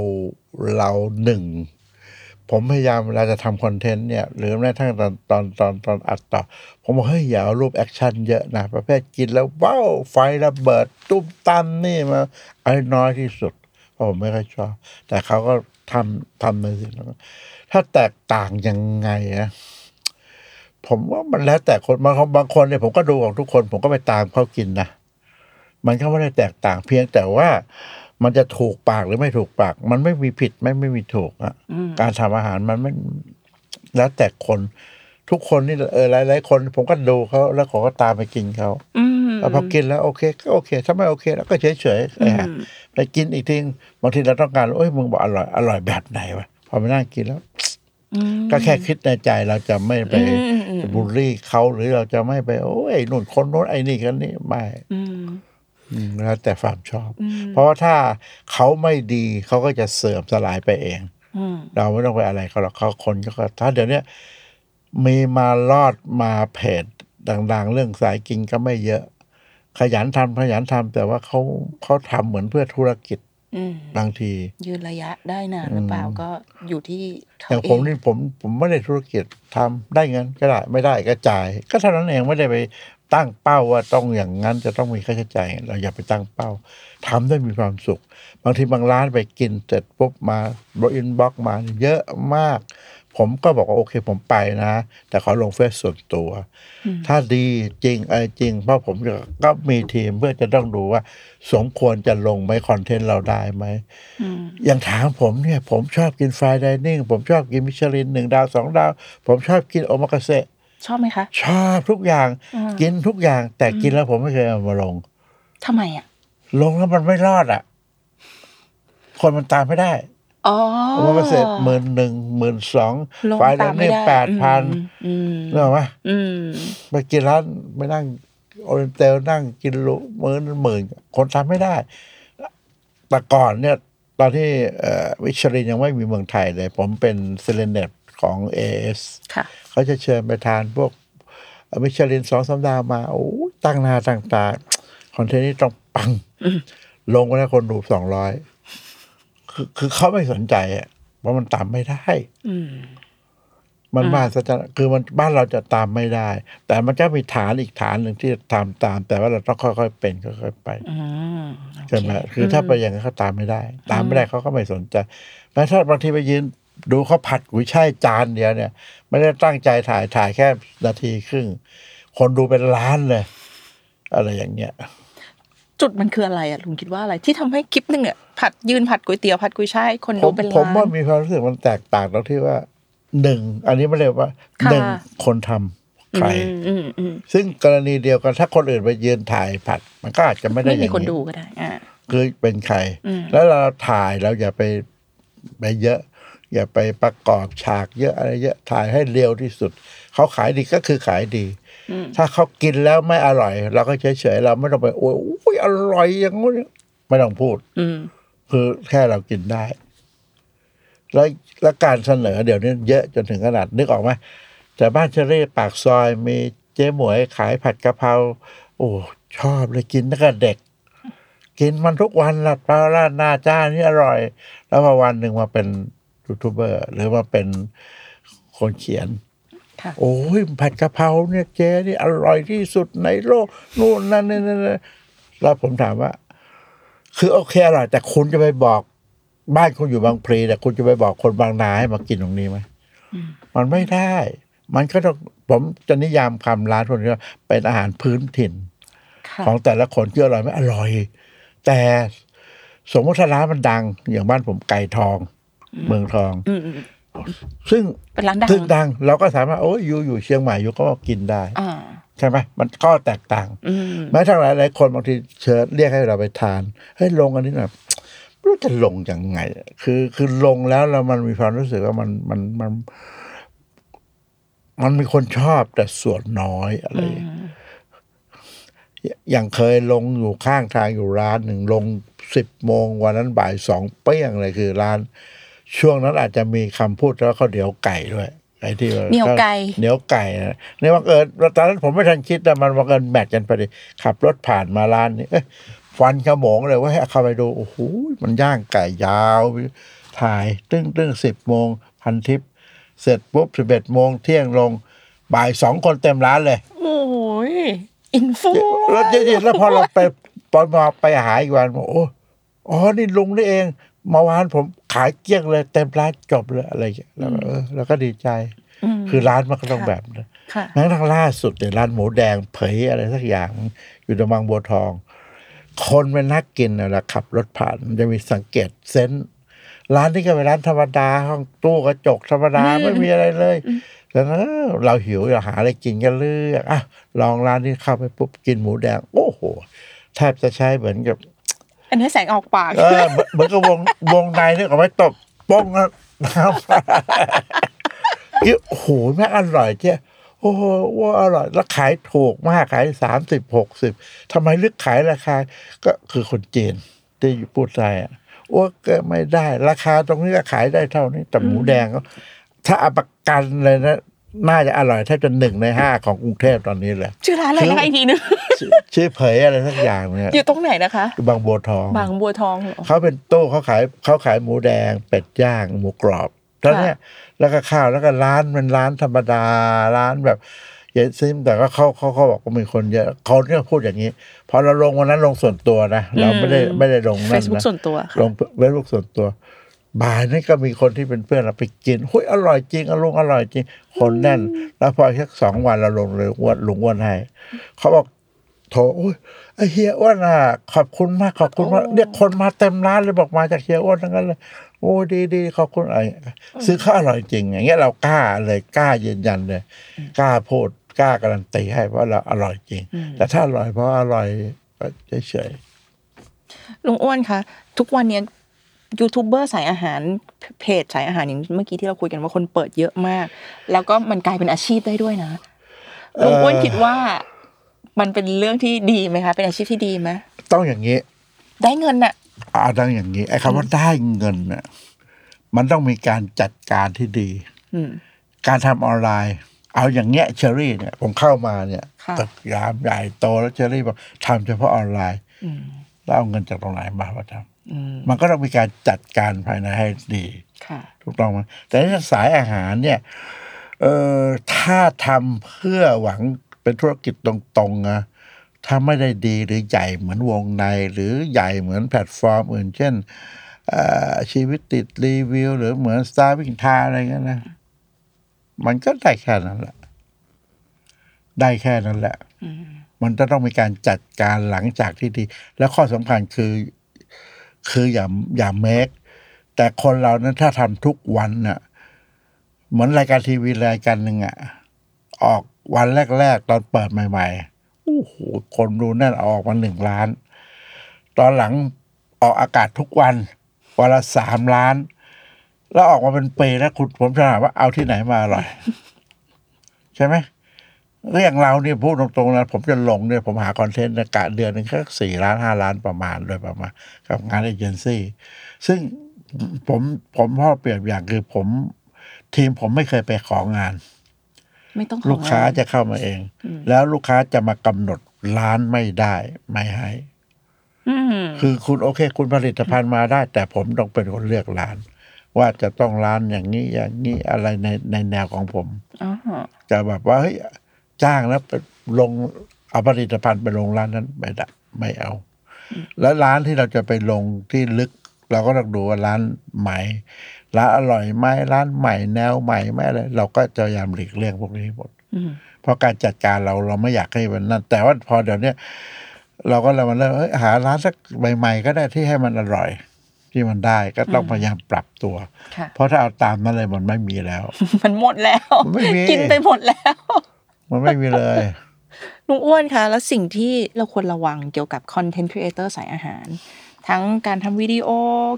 เราหนึ่งผมพยายามเวลาจะทำ content เนี่ยหรือแม้กระทั่งตอนตอนตอนตอนอัดต่อ ผมบอกเฮ้ยอย่าเอารูป action เยอะนะ ประเภทกินแล้ว wow ไฟระเบิด ตุ้มตั้มนี่มาไอ้น้อยที่สุด เพราะผมไม่ค่อยชอบ แต่เขาก็ทำทำในสิ่งนั้นถ้าแตกต่างยังไงอะ ผมว่ามันแล้วแต่คนบางคนบางคนเนี่ยผมก็ดูของทุกคน ผมก็ไปตามเขากินนะมันก็ไม่ได้แตกต่างเพียงแต่ว่ามันจะถูกปากหรือไม่ถูกปาก มันไม่มีผิดไม่ไม่มีถูกอะอืมการทำอาหารมันไม่แล้วแต่คนทุกคนนี่เออหลายๆคน ผมก็ดูเขาแล้วเขาก็ตามไปกินเขาอืมแล้วพอกินแล้วโอเคก็โอเค ถ้าไม่โอเค แล้วก็เฉยเฉยๆอืนะมไปกินอีกทีบางทีเราต้องการโอ้ยมึงบอกอร่อยอร่อยแบบไหนวะพอไปนั่งกินแล้วอืม ก็แค่คิดในใจเราจะไม่ไปอืมอืมอืมบูลลี่เขาหรือเราจะไม่ไป โอ้ยไอ้นู่นคนโน้นไอ้นี่คนนี้ไม่อืมอืมแล้วแต่ความชอบอืมเพราะว่าถ้าเขาไม่ดีเขาก็จะเสื่อมสลายไปเองอืมเราไม่ต้องไปอะไรเขาหรอกเขาคนก็ถ้าเดี๋ยวเนี้ยมีมาลอดมาเพจดัง ๆ เรื่องสายกินก็ไม่เยอะ ขยันทำขยันทำแต่ว่าเขาเขาทำเหมือนเพื่อธุรกิจ อืมบางที ยืนระยะได้นานหรือเปล่าก็อยู่ที่เขอย่างผมเนี่ผมผมไม่ได้ธุรกิจทำได้เงินก็ได้ไม่ได้ก็จ่าย ก็เท่านั้นเองไม่ได้ไปตั้งเป้าว่าต้องอย่างนั้นจะต้องมีค่าใช้จ่ายเราอย่าไปตั้งเป้าทำได้มีความสุข บางทีบางร้านไปกินเสร็จปุ๊บมาบล็อกอินบ็อกมาเยอะมาก ผมก็บอกว่าโอเคผมไปนะ แต่ขอลงเฟซส่วนตัว ถ้าดีจริงอะไรจริง เพราะผมก็มีทีมเพื่อจะต้องดูว่า สมควรจะลงไหม content เราได้ไหมอืมอย่างถามผมเนี่ย ผมชอบกิน fine dining ผมชอบกินมิชลินหนึ่งดาวสองดาว ผมชอบกินโอมากาเสะชอบไหมคะ ชอบทุกอย่างอืมกินทุกอย่าง แต่กินแล้วผมไม่เคยเอามาลงทำไมอะ ลงแล้วมันไม่รอดอะ คนมันตามไม่ได้ อ๋อโอมากาเสะหมื่นหนึ่งหมื่นสองลงฟรายดิตามไม่เนิ่งได้แปดพันอืมเนกอะไหมอืมไปกินร้านไปนั่งโอเรนเตลนั่งกินลุมื้อละหมื่นคนทำไม่ได้ แต่ก่อนเนี่ย ตอนที่เอ่อวิชรินยังไม่มีเมืองไทยเลย ผมเป็นเซเลเนตของเอสค่ะเขาจะเชิญไปทานพวกมิชลินสองสัปดาห์มาโอ้ยตั้งหน้าตั้งตาคอนเทนต์นี้ต้องปัง ลงไปแล้วคนดูสองร้อย คือคือเขาไม่สนใจอะเพราะมันตามไม่ได้อืมมันบ้านสัจจะคือมันบ้านเราจะตามไม่ได้ แต่มันก็มีฐานอีกฐานหนึ่งที่ทำตาม แต่ว่าเราต้องค่อยๆเป็นค่อยๆไปอืมโอเคใช่ไหมคือถ้าไปอย่างนั้นเขาตามไม่ได้ ตามไม่ได้เขาก็ไม่สนใจแม้ถ้าบางทีไปยืนดูเขาผัดกุยช่ายจานเดียวเนี่ย ไม่ได้ตั้งใจถ่ายถ่ายแค่นาทีครึ่งคนดูเป็นล้านเลย อะไรอย่างเงี้ย จุดมันคืออะไรอะลุงคิดว่าอะไรที่ทำให้คลิปหนึ่งอะผัดยืนผัดก๋วยเตี๋ยวผัดกุยช่ายคนผดูมเป็นผมล้านว่ามีความรู้สึกมันแตกต่างตรงที่ว่าหนึ่งอันนี้ไม่เรียกว่าค่ะหนึ่งคนทำใครอืมอืมอืมซึ่งกรณีเดียวกันถ้าคนอื่นไปยืนถ่ายผัด มันก็อาจจะไม่ได้ไม่อมีย่างคนนี้ดูก็ได้อ่าคือเป็นใครอืมแล้วเราถ่ายเราอย่าไปไปเยอะ อย่าไปประกอบฉากเยอะอะไรเยอะถ่ายให้เร็วที่สุด เขาขายดีก็คือขายดี ถ้าเขากินแล้วไม่อร่อย เราก็เฉยๆเราไม่ต้องไปโอ้ยอุ๊ยอร่อยอย่างงู้นไม่ต้องพูดอืมคือแค่เรากินได้ แล้วแล้วการเสนอเดี๋ยวนี้เยอะจนถึงขนาดนึกออกไหมแต่บ้านเชอรี่ปากซอยมีเจ๊หมวยขายผัดกะเพราโอ้ชอบเลยกินตั้งแต่เด็ก กินมันทุกวันละปลาราดหน้าจ้านี่อร่อย แล้วพอวันหนึ่งมาเป็นยูทูบเบอร์ หรือมาเป็นคนเขียนค่ะ โอ้ยผัดกะเพราเนี่ยเจ๊นี่อร่อยที่สุดในโลกนู่นนั่นนี่นั่นนี่แล้วผมถามว่า คือโอเคอร่อยแต่คุณจะไปบอก บ้านคุณอยู่บางพลีแต่คุณจะไปบอกคนบางนาให้มากินตรงนี้ไหมมันไม่ได้ มันก็ต้องผมจะนิยามคำร้านคนนี้ว่าเป็นอาหารพื้นถิ่นค่ะของแต่ละคนที่อร่อยไม่อร่อย แต่สมมติถ้าร้านมันดัง อย่างบ้านผมไก่ทอง เมืองทองอืมอืม ซึ่งเป็นร้านดังซึ่งดัง เราก็สามารถโอ้ยอยู่อยู่เชียงใหม่อยู่ก็กินได้อ่าใช่ไหมมันก็แตกต่างอืมแม้ทั้งหลายหลายคนบางทีเชิญเรียกให้เราไปทานเฮ้ยลงอันนี้หน่อยไม่รู้จะลงยังไง คือคือลงแล้วแล้วมันมีความรู้สึกว่ามันมันมัน มันมีคนชอบแต่ส่วนน้อยอะไรอย่างเงี้ยอย่างเคยลงอยู่ข้างทางอยู่ร้านหนึ่งลงสิบโมงวันนั้นบ่ายสองเปี้ยงเลยคือร้าน ช่วงนั้นอาจจะมีคำพูดแล้วเขาวเดี๋ยวไก่ด้วยไอ้ที่ว่าเหนียวไก่เหนียวไก่นะในบังเอิญตอนนั้นผมไม่ทันคิดแต่มันบังเอิญแมทกันพอดีขับรถผ่านมาร้านนี้เอ้ยฟันขโมงเลยว่าให้เข้าไปดูโอ้โหมันย่างไก่ยาว ถ่ายตึ้งตึ้งสิบโมงพันทิป เสร็จปุ๊บสิบเอ็ดโมงเที่ยงลงบ่ายสองคนเต็มร้านเลย โอ้ยอินฟูแล้วจริงๆแล้วพอเราไปตอนมาไปหาอีกวันบอกโอ้อ๋อนี่ลุงนี่เอง เมาวานผมขายเกลี้ยงเลย เต็มร้านจบเลยอะไรอย่างเงี้ยแล้วก็เออแล้วก็ดีใจมคือร้านมันก็ต้องแบบนั้นค่ะแม้กระทั่งล่าสุดเนี่ยร้านหมูแดงเผยอะไรสักอย่าง อยู่ตรงบางบัวทอง คนเป็นนักกินเวลาขับ รถผ่านมันจะมีสังเกตเซนส์ร้านนี้ก็เป็นร้านธรรมดา ห้องตู้กระจกธรรมดาไม่มีอะไรเลยแต่เออเราหิวอยากหาอะไรกินก็เลือกอะลองร้านนี้เข้าไปปุ๊บกินหมูแดง โอ้โหแทบจะใช้เหมือนกับ อันนี้แสงออกปากเออเหมือนกับวงวงในนึกออกไหมตบป้องแล้วน้ำโอ้โหแม่อร่อยเจ้โอ้โหว่าอร่อยแล้วขายถูกมากขายสามสิบหกสิบทำไมลึกขายราคา ก็คือคนจีนที่อยู่พูดไทยอะว่าก็ไม่ได้ ราคาตรงนี้ก็ขายได้เท่านี้ แต่หมูแดงก็ถ้าอาประกันเลยนะ น่าจะอร่อยแทบจะหนึ่งในห้าของกรุงเทพตอนนี้เลยชื่อร้านอะไรชื่อนะคะอีกทีนึงชื่อชื่อเผยอะไรสักอย่างเนี่ยอยู่ตรงไหนนะคะ บางบัวทอง บางบัวทองเหรอเขาเป็นตู้เขาขายเขาขายหมูแดง เป็ดย่างหมูกรอบแล้วเนี่ยแล้วก็ข้าวแล้วก็ร้านเป็นร้านธรรมดาร้านแบบเยอะซิมแต่ก็เขาเขาเขาบอกว่ามีคนเยอะเขาเนี่ยพูดอย่างนี้พอเราลงวันนั้นลงส่วนตัวนะเราไม่ได้ไม่ได้ลงเฟนั่นซบุ๊กนะส่วนตัวค่ะลงเฟซบุ๊กส่วนตัว บ่ายนี่ก็มีคนที่เป็นเพื่อนเราไปกินหุ้ยอร่อยจริงอลุงอร่อยจริง คนแน่น แล้วพอแค่สองวันเราลงเลยอ้วนลุงอ้วนให้เขาบอกโถโอ้ยไอเฮียอ้วนอะขอบคุณมากขอบคุณมากเรียกคนมาเต็มร้านเลยบอกมาจากเฮียอ้วนทั้งนั้นเลยโอ้ดีดีขอบคุณอะไรซื้อข้าวอร่อยจริง อย่างเงี้ยเรากล้าเลยกล้ายืนยันเลยกล้าพูดกล้าการันตีให้ว่าเราอร่อยจริง แต่ถ้าอร่อยเพราะอร่อยก็เฉยลุงอ้วนคะทุกวันเนี้ ยยูทูบเบอร์สายอาหารเพจสายอาหารอย่างเมื่อกี้ที่เราคุยกันว่าคนเปิดเยอะมาก แล้วก็มันกลายเป็นอาชีพได้ด้วยนะลุงอ้วนคิดว่ามันเป็นเรื่องที่ดีไหมคะเป็นอาชีพที่ดีไหมๆต้องอย่างนี้ ได้เงินน่ะอาต้องอย่างนี้ไอ้คำว่าได้เงินน่ะมันต้องมีการจัดการที่ดีอืมการทำออนไลน์ เอาอย่างเงี้ยเชอรี่เนี่ย ผมเข้ามาเนี่ยค่ะตึกยามใหญ่โตแล้วเชอรี่บอกทำเฉพาะออนไลน์อืมแล้วเอาเงินจากตรงไหนมามาทอืมำ มันก็ต้องมีการจัดการภายในให้ดีค่ะถูกต้องไหมแต่ถ้าสายอาหารเนี่ยเออถ้าทำเพื่อหวังเป็นธุรกิจตรงๆนะถ้าไม่ได้ดีหรือใหญ่เหมือนวงใน หรือใหญ่เหมือนแพลตฟอร์มอื่น เช่นเอ่อชีวิตติดรีวิว หรือเหมือน Starving t ทาอะไรเงี้ยนะ มันก็ได้แค่นั้นแหละ ได้แค่นั้นแหละ มันจะต้องมีการจัดการหลังจากที่ดี และข้อสำคัญคือ คืออย่าอย่าเมคแต่คนเรานั้นถ้าทำทุกวันน่ะเหมือนรายการทีวีรายการหนึ่งอะออกวันแรก ๆ ตอนเปิดใหม่ๆโอ้โหคนดูแน่นออกมาหนึ่งล้าน ตอนหลังออกอากาศทุกวันวันละสามล้าน แล้วออกมาเป็นปีแล้วคุณผมจะถามว่าเอาที่ไหนมาอร่อย ใช่ไหม เรื่องเราเนี่ยพูดตรงๆนะผมจะลงเนี่ยผมหาคอนเทนต์ในกะเดือนหนึงแค่สี่ล้านห้าล้านประมาณโดยประมาณ กับงานเอเจนซี่ซึ่งผมผมพ่อเปรียบอย่างคือผม ทีมผมไม่เคยไปของาน ไม่ต้องขอลูกค้างนจะเข้ามาเอง แล้วลูกค้าจะมากำหนดร้านไม่ได้ไม่ให้อืมคือคุณโอเค คุณผลิตภัณฑ์มาได้ แต่ผมต้องเป็นคนเลือกร้าน ว่าจะต้องร้านอย่างนี้อย่างนี้อะไรในในแนวของผมอ๋อจะแบบว่าเฮ้ย จ้างแล้วไปลงเอาผลิตภัณฑ์ไปลงร้านนั้นไม่ได้ไม่เอา แล้วร้านที่เราจะไปลงที่ลึก เราก็ต้องดูว่าร้านใหม่ร้านอร่อยไหมร้านใหม่แนวใหม่ไหมอะไรเราก็จะพยายามหลีกเลี่ยงพวกนี้หมดอืมเพราะการจัดการเราเราไม่อยากให้มันนั่นแต่ว่าพอเดี๋ยวเนี้ยเราก็เลยมาเริ่มเอ้ยหาร้านสักใหม่ๆก็ได้ที่ให้มันอร่อย ที่มันได้ก็ต้องพยายามปรับตัวค่ะเพราะถ้าเอาตามนั้นเลยมันไม่มีแล้ว มันหมดแล้วมันไม่มีกินไปหมดแล้ว มันไม่มีเลยลุงอ้วนคะแล้วสิ่งที่เราควรระวังเกี่ยวกับ content creator สายอาหาร ทั้งการทำวิดีโอ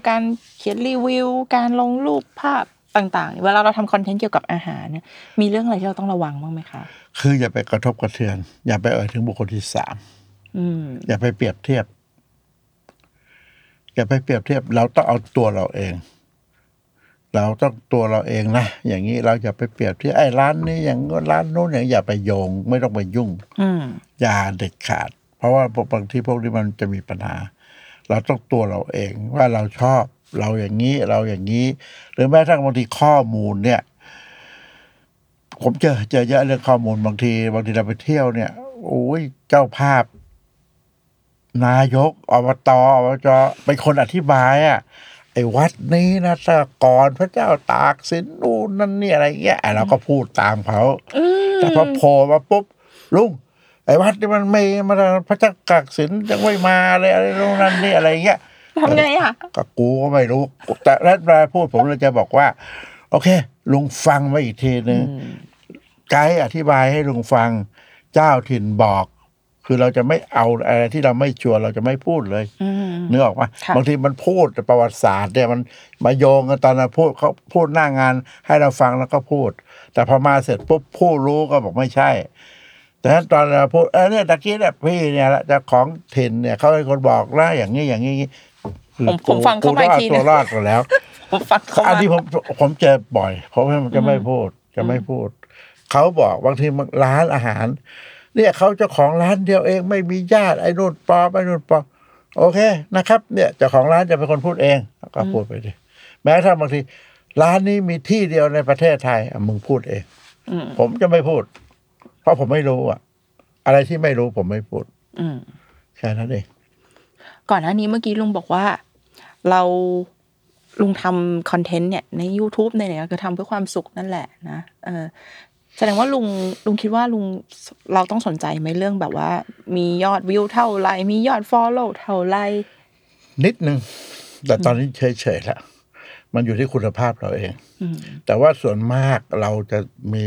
การเขียนรีวิว การลงรูปภาพต่างๆ เวลาเราทำ content เกี่ยวกับอาหารเนี่ยมีเรื่องอะไรที่เราต้องระวังบ้างไหมคะ คืออย่าไปกระทบกระเทือน อย่าไปเอ่ยถึงบุคคลที่สามอืมอย่าไปเปรียบเทียบ อย่าไปเปรียบเทียบ เราต้องเอาตัวเราเอง เราต้องตัวเราเองนะ อย่างนี้เราอย่าไปเปรียบเทียบไอ้ร้านนี้อย่างนู้นร้านโน้นอย่างอย่าไปโยง ไม่ต้องไปยุ่งอืมอย่าเด็ดขาด เพราะว่าบางทีพวกนี้มันจะมีปัญหา เราต้องตัวเราเองว่าเราชอบเราอย่างนี้เราอย่างนี้ หรือแม้กระทั่งบางทีข้อมูลเนี่ย ผมเจอเจอเยอะเรื่องข้อมูลบางที บางทีเราไปเที่ยวเนี่ยโอ้ยเจ้าภาพ นายกอบตอบจเป็นคนอธิบายอะ่ะ ไอ้วัดนี้นะแต่ก่อนพระเจ้าตากสินนู่นนั่นนี่อะไรเงี้ยไอ้เราก็พูดตามเขาแต่พอโผล่มาปุ๊บลุงไอ้วัดนี่มันไม่มาพระเจ้าตากสินยังไม่มาเลยอะไรนู่นนั่นนี่อะไรเงี้ยทำไงอะก็กูก็ไม่รู้ แต่รัฐบาลพูดผมเลยจะบอกว่า โอเค ลุงฟังไว้อีกทีนึงไกด์อธิบายให้ลุงฟัง เจ้าถิ่นบอก คือเราจะไม่เอาอะไรที่เราไม่ชัวร์เราจะไม่พูดเลยอืมนึกออกปะค่ะบางทีมันพูดแต่ประวัติศาสตร์เนี่ยมันมาโยงกันตอนนั้นพูดเขาพูดหน้างานให้เราฟังแล้วก็พูด แต่พอมาเสร็จปุ๊บผู้รู้ก็บอกไม่ใช่ แต่ถ้าตอนเราพูดเออเนี่ยตะกี้เนี่ยพี่เนี่ยแหละเจ้าของถิ่นเนี่ยเขาเป็นคนบอกนะอย่างนี้อย่างนี้ผมผมฟังเข้ามาอีกทีกูนะตัวรอดกันแล้วผมฟังเขาอันมาที่ผมผมเจอบ่อยเพราะว่ามันจะไม่พูดจะไม่พูดเขาบอกบางทีมันร้านอาหาร เนี่ยเขาเจ้าของร้านเดียวเองไม่มีญาติไอ้นู่นปลอมไอ้นู่นปลอมโอเคนะครับ เนี่ยเจ้าของร้านจะเป็นคนพูดเองก็พูดไปดิแม้ถ้าบางที ร้านนี้มีที่เดียวในประเทศไทยอะมึงพูดเองอืมผมจะไม่พูด เพราะผมไม่รู้อะอะไรที่ไม่รู้ผมไม่พูดอืมแค่นั้นเองก่อนหน้านี้เมื่อกี้ลุงบอกว่า เราลุงทำคอนเทนต์เนี่ยใน YouTube ในไหนๆก็ทำเพื่อความสุขนั่นแหละนะเออ แสดงว่าลุงลุงคิดว่าลุงเราต้องสนใจไหมเรื่องแบบว่า มียอดวิวเท่าไหรมียอดฟอลโล่เท่าไหรนิดนึง แต่ตอนนี้เฉยๆแล้วมันอยู่ที่คุณภาพเราเองอืมแต่ว่าส่วนมากเราจะมี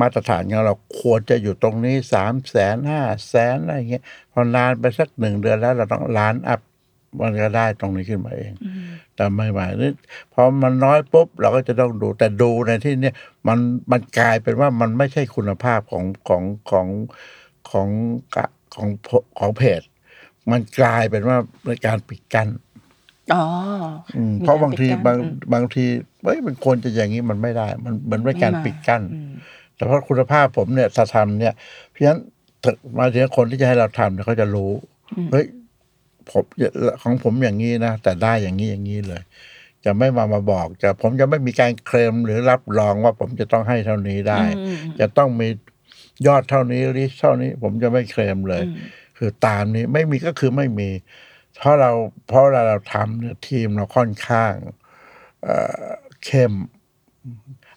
มาตรฐานของเราควรจะอยู่ตรงนี้สามแสนห้าแสนอะไรเงี้ยพอนานไปสักหนึ่งเดือนแล้วเราต้องล้านอัพ มันก็ได้ตรงนี้ขึ้นมาเอง แต่ไม่ไหวนี่พอมันน้อยปุ๊บ เราก็จะต้องดู แต่ดูในที่เนี้ยมันมันกลายเป็นว่ามันไม่ใช่คุณภาพของของของของกะของของเพจ มันกลายเป็นว่าในการปิดกั้นอ๋ออืมมีเพราะบางทีการปิดกั้นบางอืมบางทีเฮ้ยมันควรจะอย่างนี้มันไม่ได้ มันเหมือนเป็นการไม่มาปิดกั้นอืมแต่เพราะคุณภาพผมเนี่ยถ้าทำเนี่ย เพราะฉะนั้นถ้ามาถึงคนที่จะให้เราทำเนี่ยเขาจะรู้เฮ้ย ผมของผมอย่างนี้นะแต่ได้อย่างนี้อย่างนี้เลย จะไม่มามาบอกจะผมจะไม่มีการเคลมหรือรับรองว่าผมจะต้องให้เท่านี้ได้อืมจะต้องมียอดเท่านี้ลิสเท่านี้ ผมจะไม่เคลมเลยอืมคือตามนี้ไม่มีก็คือไม่มี เพราะเราเพราะเวลาเราทำเนี่ยทีมเราค่อนข้างเอ่อเข้ม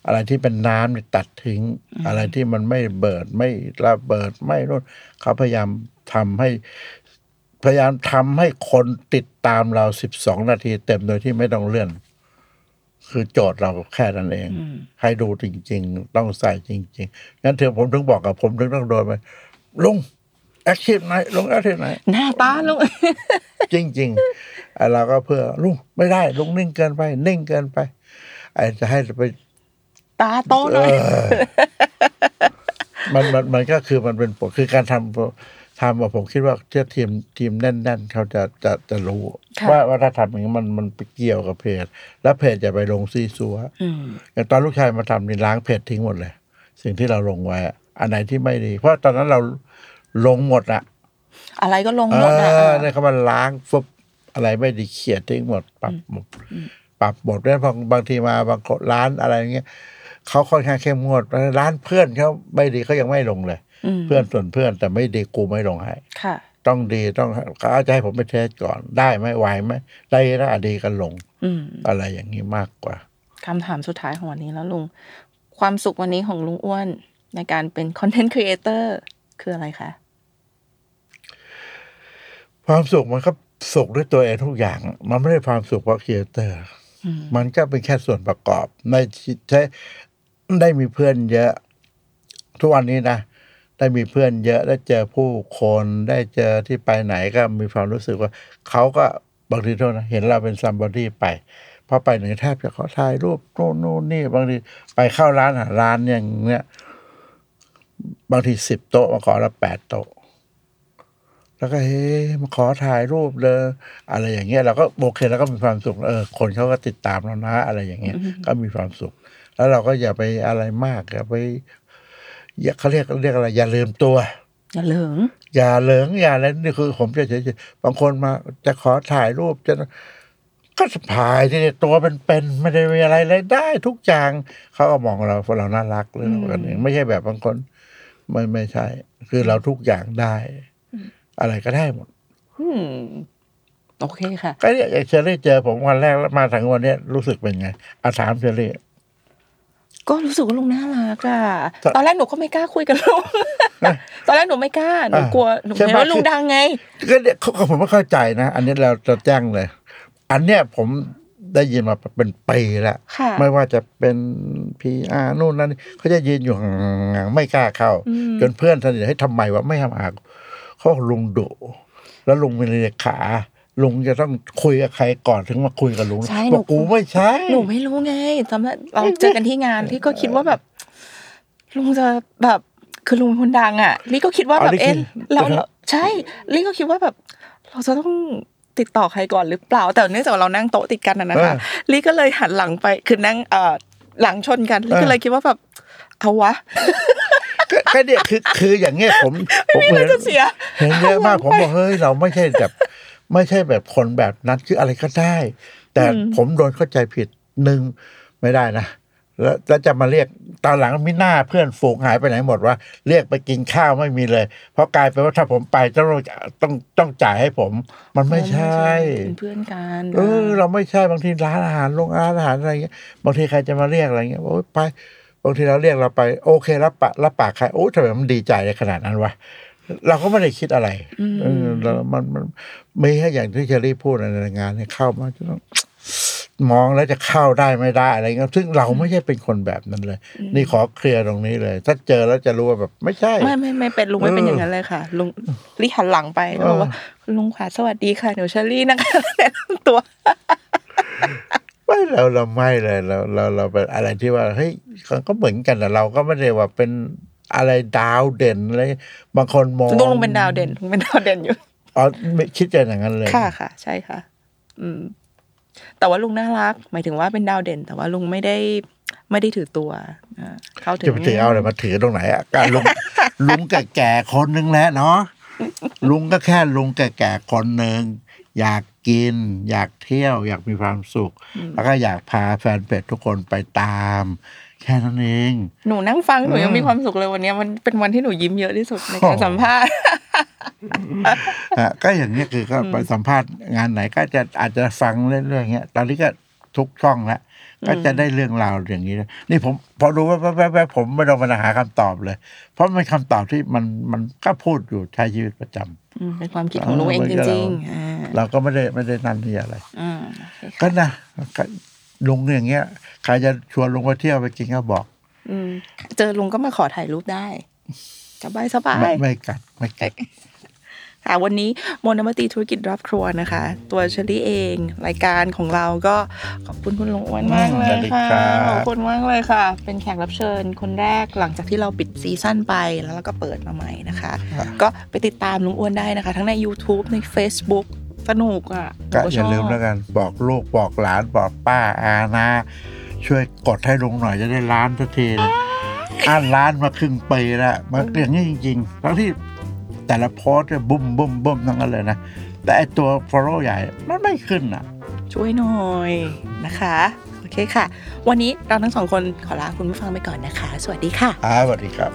อะไรที่เป็นน้ำนี่ตัดทิ้ง อะไรที่มันไม่เบิดไม่ระเบิดไม่นู่นเขาพยายามทำให้ พยายามทำให้คนติดตามเราสิบสองนาทีเต็มโดยที่ไม่ต้องเลื่อน คือโจทย์เราแค่นั้นเอง ให้ดูจริง ๆ ต้องใส่จริงๆงั้นเถอะผมถึงบอกกับผมถึงต้องโดนไปลุงแอคทีฟไหนลุงแอคทีฟไหนหน้าตาลุงจริงๆไอ้เราก็เพื่อลุงไม่ได้ลุงนิ่งเกินไป นิ่งเกินไปไอ้จะให้ไปตาโตหเอน่อยอมันมันมันก็คือมันเป็นผลคือการทำ ทำว่าผมคิดว่าเชื่อทีมทีมแน่น ๆ เขาจะจะจะรู้ ค่ะ ว่าว่าถ้าทำอย่างนี้มันมันไปเกี่ยวกับเพจ แล้วเพจจะไปลงซีซัวอืม อย่างตอนลูกชายมาทำนี่ล้างเพจทิ้งหมดเลย สิ่งที่เราลงไว้อะอันไหนที่ไม่ดี เพราะตอนนั้นเราลงหมดอะ อะไรก็ลงเอหมดนะอเนี่ยเขามาล้างฟบอะไรไม่ดีเขียดทิ้งหมด ปรับหมดปรับหมดแล้วพอบางทีมาบางคนร้านอะไรอย่างเงี้ยเขาค่อนข้างเข้มงวดร้านเพื่อนเขาไม่ดีเขายังไม่ลงเลยอืม เพื่อนส่วนเพื่อนแต่ไม่ดีกูไม่ลงให้ค่ะ ต้องดีต้องเขาจะให้ผมไปเทสก่อนได้ไหมไหวไหมได้แล้วอะดีกันลงอืมอะไรอย่างนี้มากกว่าคำถามสุดท้ายของวันนี้แล้วลุง ความสุขวันนี้ของลุงอ้วน ในการเป็น content creator คืออะไรคะ ความสุขมันก็สุขด้วยตัวเองทุกอย่าง มันไม่ได้ความสุขเพราะ creator อืมมันก็เป็นแค่ส่วนประกอบในชีวิตได้มีเพื่อนเยอะ ทุกวันนี้นะ ได้มีเพื่อนเยอะได้เจอผู้คนได้เจอที่ไปไหนก็มีความรู้สึกว่าเขาก็บางทีโทษนะเห็นเราเป็น somebody ไปพอไปไหนแทบจะขอถ่ายรูปโน่นโน่นนี่ บางทีไปเข้าร้านอาหารร้านอย่างเนี้ยบางทีสิบโต๊ะมาขอเราแปดโต๊ะแล้วก็เฮ้มาขอถ่ายรูปเลยอะไรอย่างเงี้ยเราก็โอเคแล้วก็มีความสุขเออคนเขาก็ติดตามเรานะ อะไรอย่างเงี้ย ก็มีความสุข แล้วเราก็อย่าไปอะไรมากอย่าไป อย่าเขาเรียกเรียกอะไร อย่าลืมตัว อย่าเหลิง อย่าเหลิงอย่าอะไรนี่คือ ผมจะเฉยๆบางคนมาจะขอถ่ายรูปจะก็สบายที่ตัวเป็นๆไม่ได้มีอะไรเลยได้ทุกอย่างเขาก็มองเราเราน่ารักเลยกันเองไม่ใช่แบบบางคน ไม่ไม่ใช่ คือเราทุกอย่างได้ อะไรก็ได้หมดอืมโอเคค่ะ ก็เนี่ยอย่างเชอรี่เจอผมวันแรกแล้วมาถึงวันเนี้ยรู้สึกเป็นไงอาถามเชอรี่ ก็รู้สึกว่าลุงน่ารักอะแต่ตอนแรกหนูก็ไม่กล้าคุยกับลุงตอนแรกหนูไม่กล้าหนูอะกลัวหนูใช่เห็นปะว่าลุงคือดังไงก็เนี่ยเขาเขาผมไม่เข้าใจนะ อันนี้เราจะแจ้งเลย อันเนี้ยผมได้ยินมาเป็นปีแล้วค่ะไม่ว่าจะเป็นพีอาร์นู่นนั่นนี่เขาจะยืนอยู่ห่างๆไม่กล้าเข้าอืมจนเพื่อนสนิทให้ทำไมวะไม่ทำหาเขาบอกลุงดุแล้วลุงเป็นเลขา ลุงจะต้องคุยกับใครก่อนถึงมาคุยกับลุงใช่หนูบอกกูไม่ใช่หนูไม่รู้ไงตอนนั้นเราเจอกันที่งานลี่ก็คิดว่าแบบ ลุงจะแบบคือลุงเป็นคนดังอะลี่ก็คิดว่าแบบเอ๊ะเราเราใช่ลี่ก็คิดว่าแบบ เราจะต้องติดต่อใครก่อนหรือเปล่า แต่เนื่องจากว่าเรานั่งโต๊ะติดกันนะนะคะลี่ก็เลยหันหลังไปคือนั่งเอ่อหลังชนกันลี่ก็เลยคิดว่าแบบเอาวะก็ก็เนี่ยคือคืออย่างเงี้ยผมผมไม่เห็นจะเสียเห็นเยอะมากผมบอกเฮ้ยเราไม่ใช่แบบ ไม่ใช่แบบคนแบบนั้นคืออะไรก็ได้ แต่ผมโดนเข้าใจผิดหนึ่งไม่ได้นะแล้วแล้วจะมาเรียกตอนหลังมิหน้าเพื่อนฝูงหายไปไหนหมดว่า เรียกไปกินข้าวไม่มีเลย เพราะกลายเป็นว่าถ้าผมไปต้องต้องต้องจ่ายให้ผม มันไม่ใช่เป็นเพื่อนกันเออเราไม่ใช่บางทีร้านอาหารโรงร้านอาหารอะไรเงี้ยบางทีใครจะมาเรียกอะไรเงี้ยโอ้ยไปบางทีเราเรียกเราไป โอเครับปากรับปากใครโอ้ยทำไมมันดีใจในขนาดนั้นวะ เราก็ไม่ได้คิดอะไรเออแล้วมันมันไม่ใช่อย่างที่เชอรี่พูดในงานเนี่ยเข้ามาจะต้องมองแล้วจะเข้าได้ไม่ได้อะไรเงี้ยซึ่งเราไม่ใช่เป็นคนแบบนั้นเลย นี่ขอเคลียร์ตรงนี้เลย ถ้าเจอแล้วจะรู้ว่าแบบไม่ใช่ ไม่ไม่ไม่เป็นลุงไม่เป็นเออออย่างนั้นเลยค่ะ ลุงลี่หันหลังไปแล้วบอกว่าคุณลุงค่ะสวัสดีค่ะหนูเชอรี่นะคะแนะนำตัวไม่เราเราไม่เลยเราเราเราเป็นอะไรที่ว่าเฮ้ยมันก็เหมือนกันแต่เราก็ไม่ได้ว่าเป็น อะไรดาวเด่นอะไรบางคนมองลุงลุงเป็นดาวเด่นลุงเป็นดาวเด่นอยู่อ๋อไม่คิดจะอย่างนั้นเลยค่ะค่ะ ใช่ค่ะ อืม แต่ว่าลุงน่ารัก หมายถึงว่าเป็นดาวเด่น แต่ว่าลุงไม่ได้ไม่ได้ถือตัวอ่าเข้าถึงจะไปถือเอาอะไรมาถือตรงไหนอะการลุงลุงแก่ๆคนหนึ่งแหละเนาะลุงก็แค่ลุงแก่ๆคนหนึ่งอยากกิน อยากเที่ยว อยากมีความสุข แล้วก็อยากพาแฟนเป็ดทุกคนไปตาม แค่นั้นเอง หนูนั่งฟังหนูยังอืมมีความสุขเลยวันเนี้ยมันเป็นวันที่หนูยิ้มเยอะที่สุดในการสัมภาษณ์อะก็อย่างนี้ยคือก็ไปสัมภาษณ์งานไหนก็จะอาจจะฟังเรื่อยๆอย่างเงี้ยตอนนี้ก็ทุกช่องแล้วก็จะได้เรื่องราวอย่างนี้นะนี่ผมพอรู้ว่าแวบๆผมไม่ต้องมาหาคำตอบเลย เพราะมันเป็นคำตอบที่มันมันก็พูดอยู่ใช้ชีวิตประจำอืมเป็นความคิดของลุงเองจริงๆอ่าเราก็ไม่ได้ไม่ได้นั่นนี่อะไรอืมโอเคก็ค่ะนะก็ลุงอย่างเงี้ย ใครจะชวนลุงไปเที่ยวไปกินก็บอก อืม เจอลุงก็มาขอถ่ายรูปได้สบายสบาไม่ยไม่กัดไม่กัดค่ะวันนี้โมนมัตตีธุรกิจรอบครัวนะคะ ตัวเชอรี่เองรายการของเราก็ขอบคุณคุณลุงอ้วนมากเลยสวัสดีค่ะครับขอบคุณมากเลยค่ะ เป็นแขกรับเชิญคนแรกหลังจากที่เราปิดซีซั่นไปแล้วเราก็เปิดมาใหม่นะคะ ก็ไปติดตามลุงอ้วนได้นะคะ ทั้งใน YouTube ใน Facebook สนุกอะก็หนูอย่าลืมชบแล้วกัน บอกลูกบอกหลานบอกป้าอานา ช่วยกดให้ลุงหน่อยจะได้ล้านสักทีนะอ่านล้านมาครึ่งปีแล้วมันอย่างนี้จริงๆทั้งที่แต่ละโพสต์เนี่ยบุ้มบุ้มบุ้มทั้งนั้นเลยนะ แต่ไอตัว follow ใหญ่มันไม่ขึ้นอะ ช่วยหน่อยนะคะ โอเคค่ะ วันนี้เราทั้งสองคนขอลาคุณผู้ฟังไปก่อนนะคะ สวัสดีค่ะอ่าสวัสดีครับ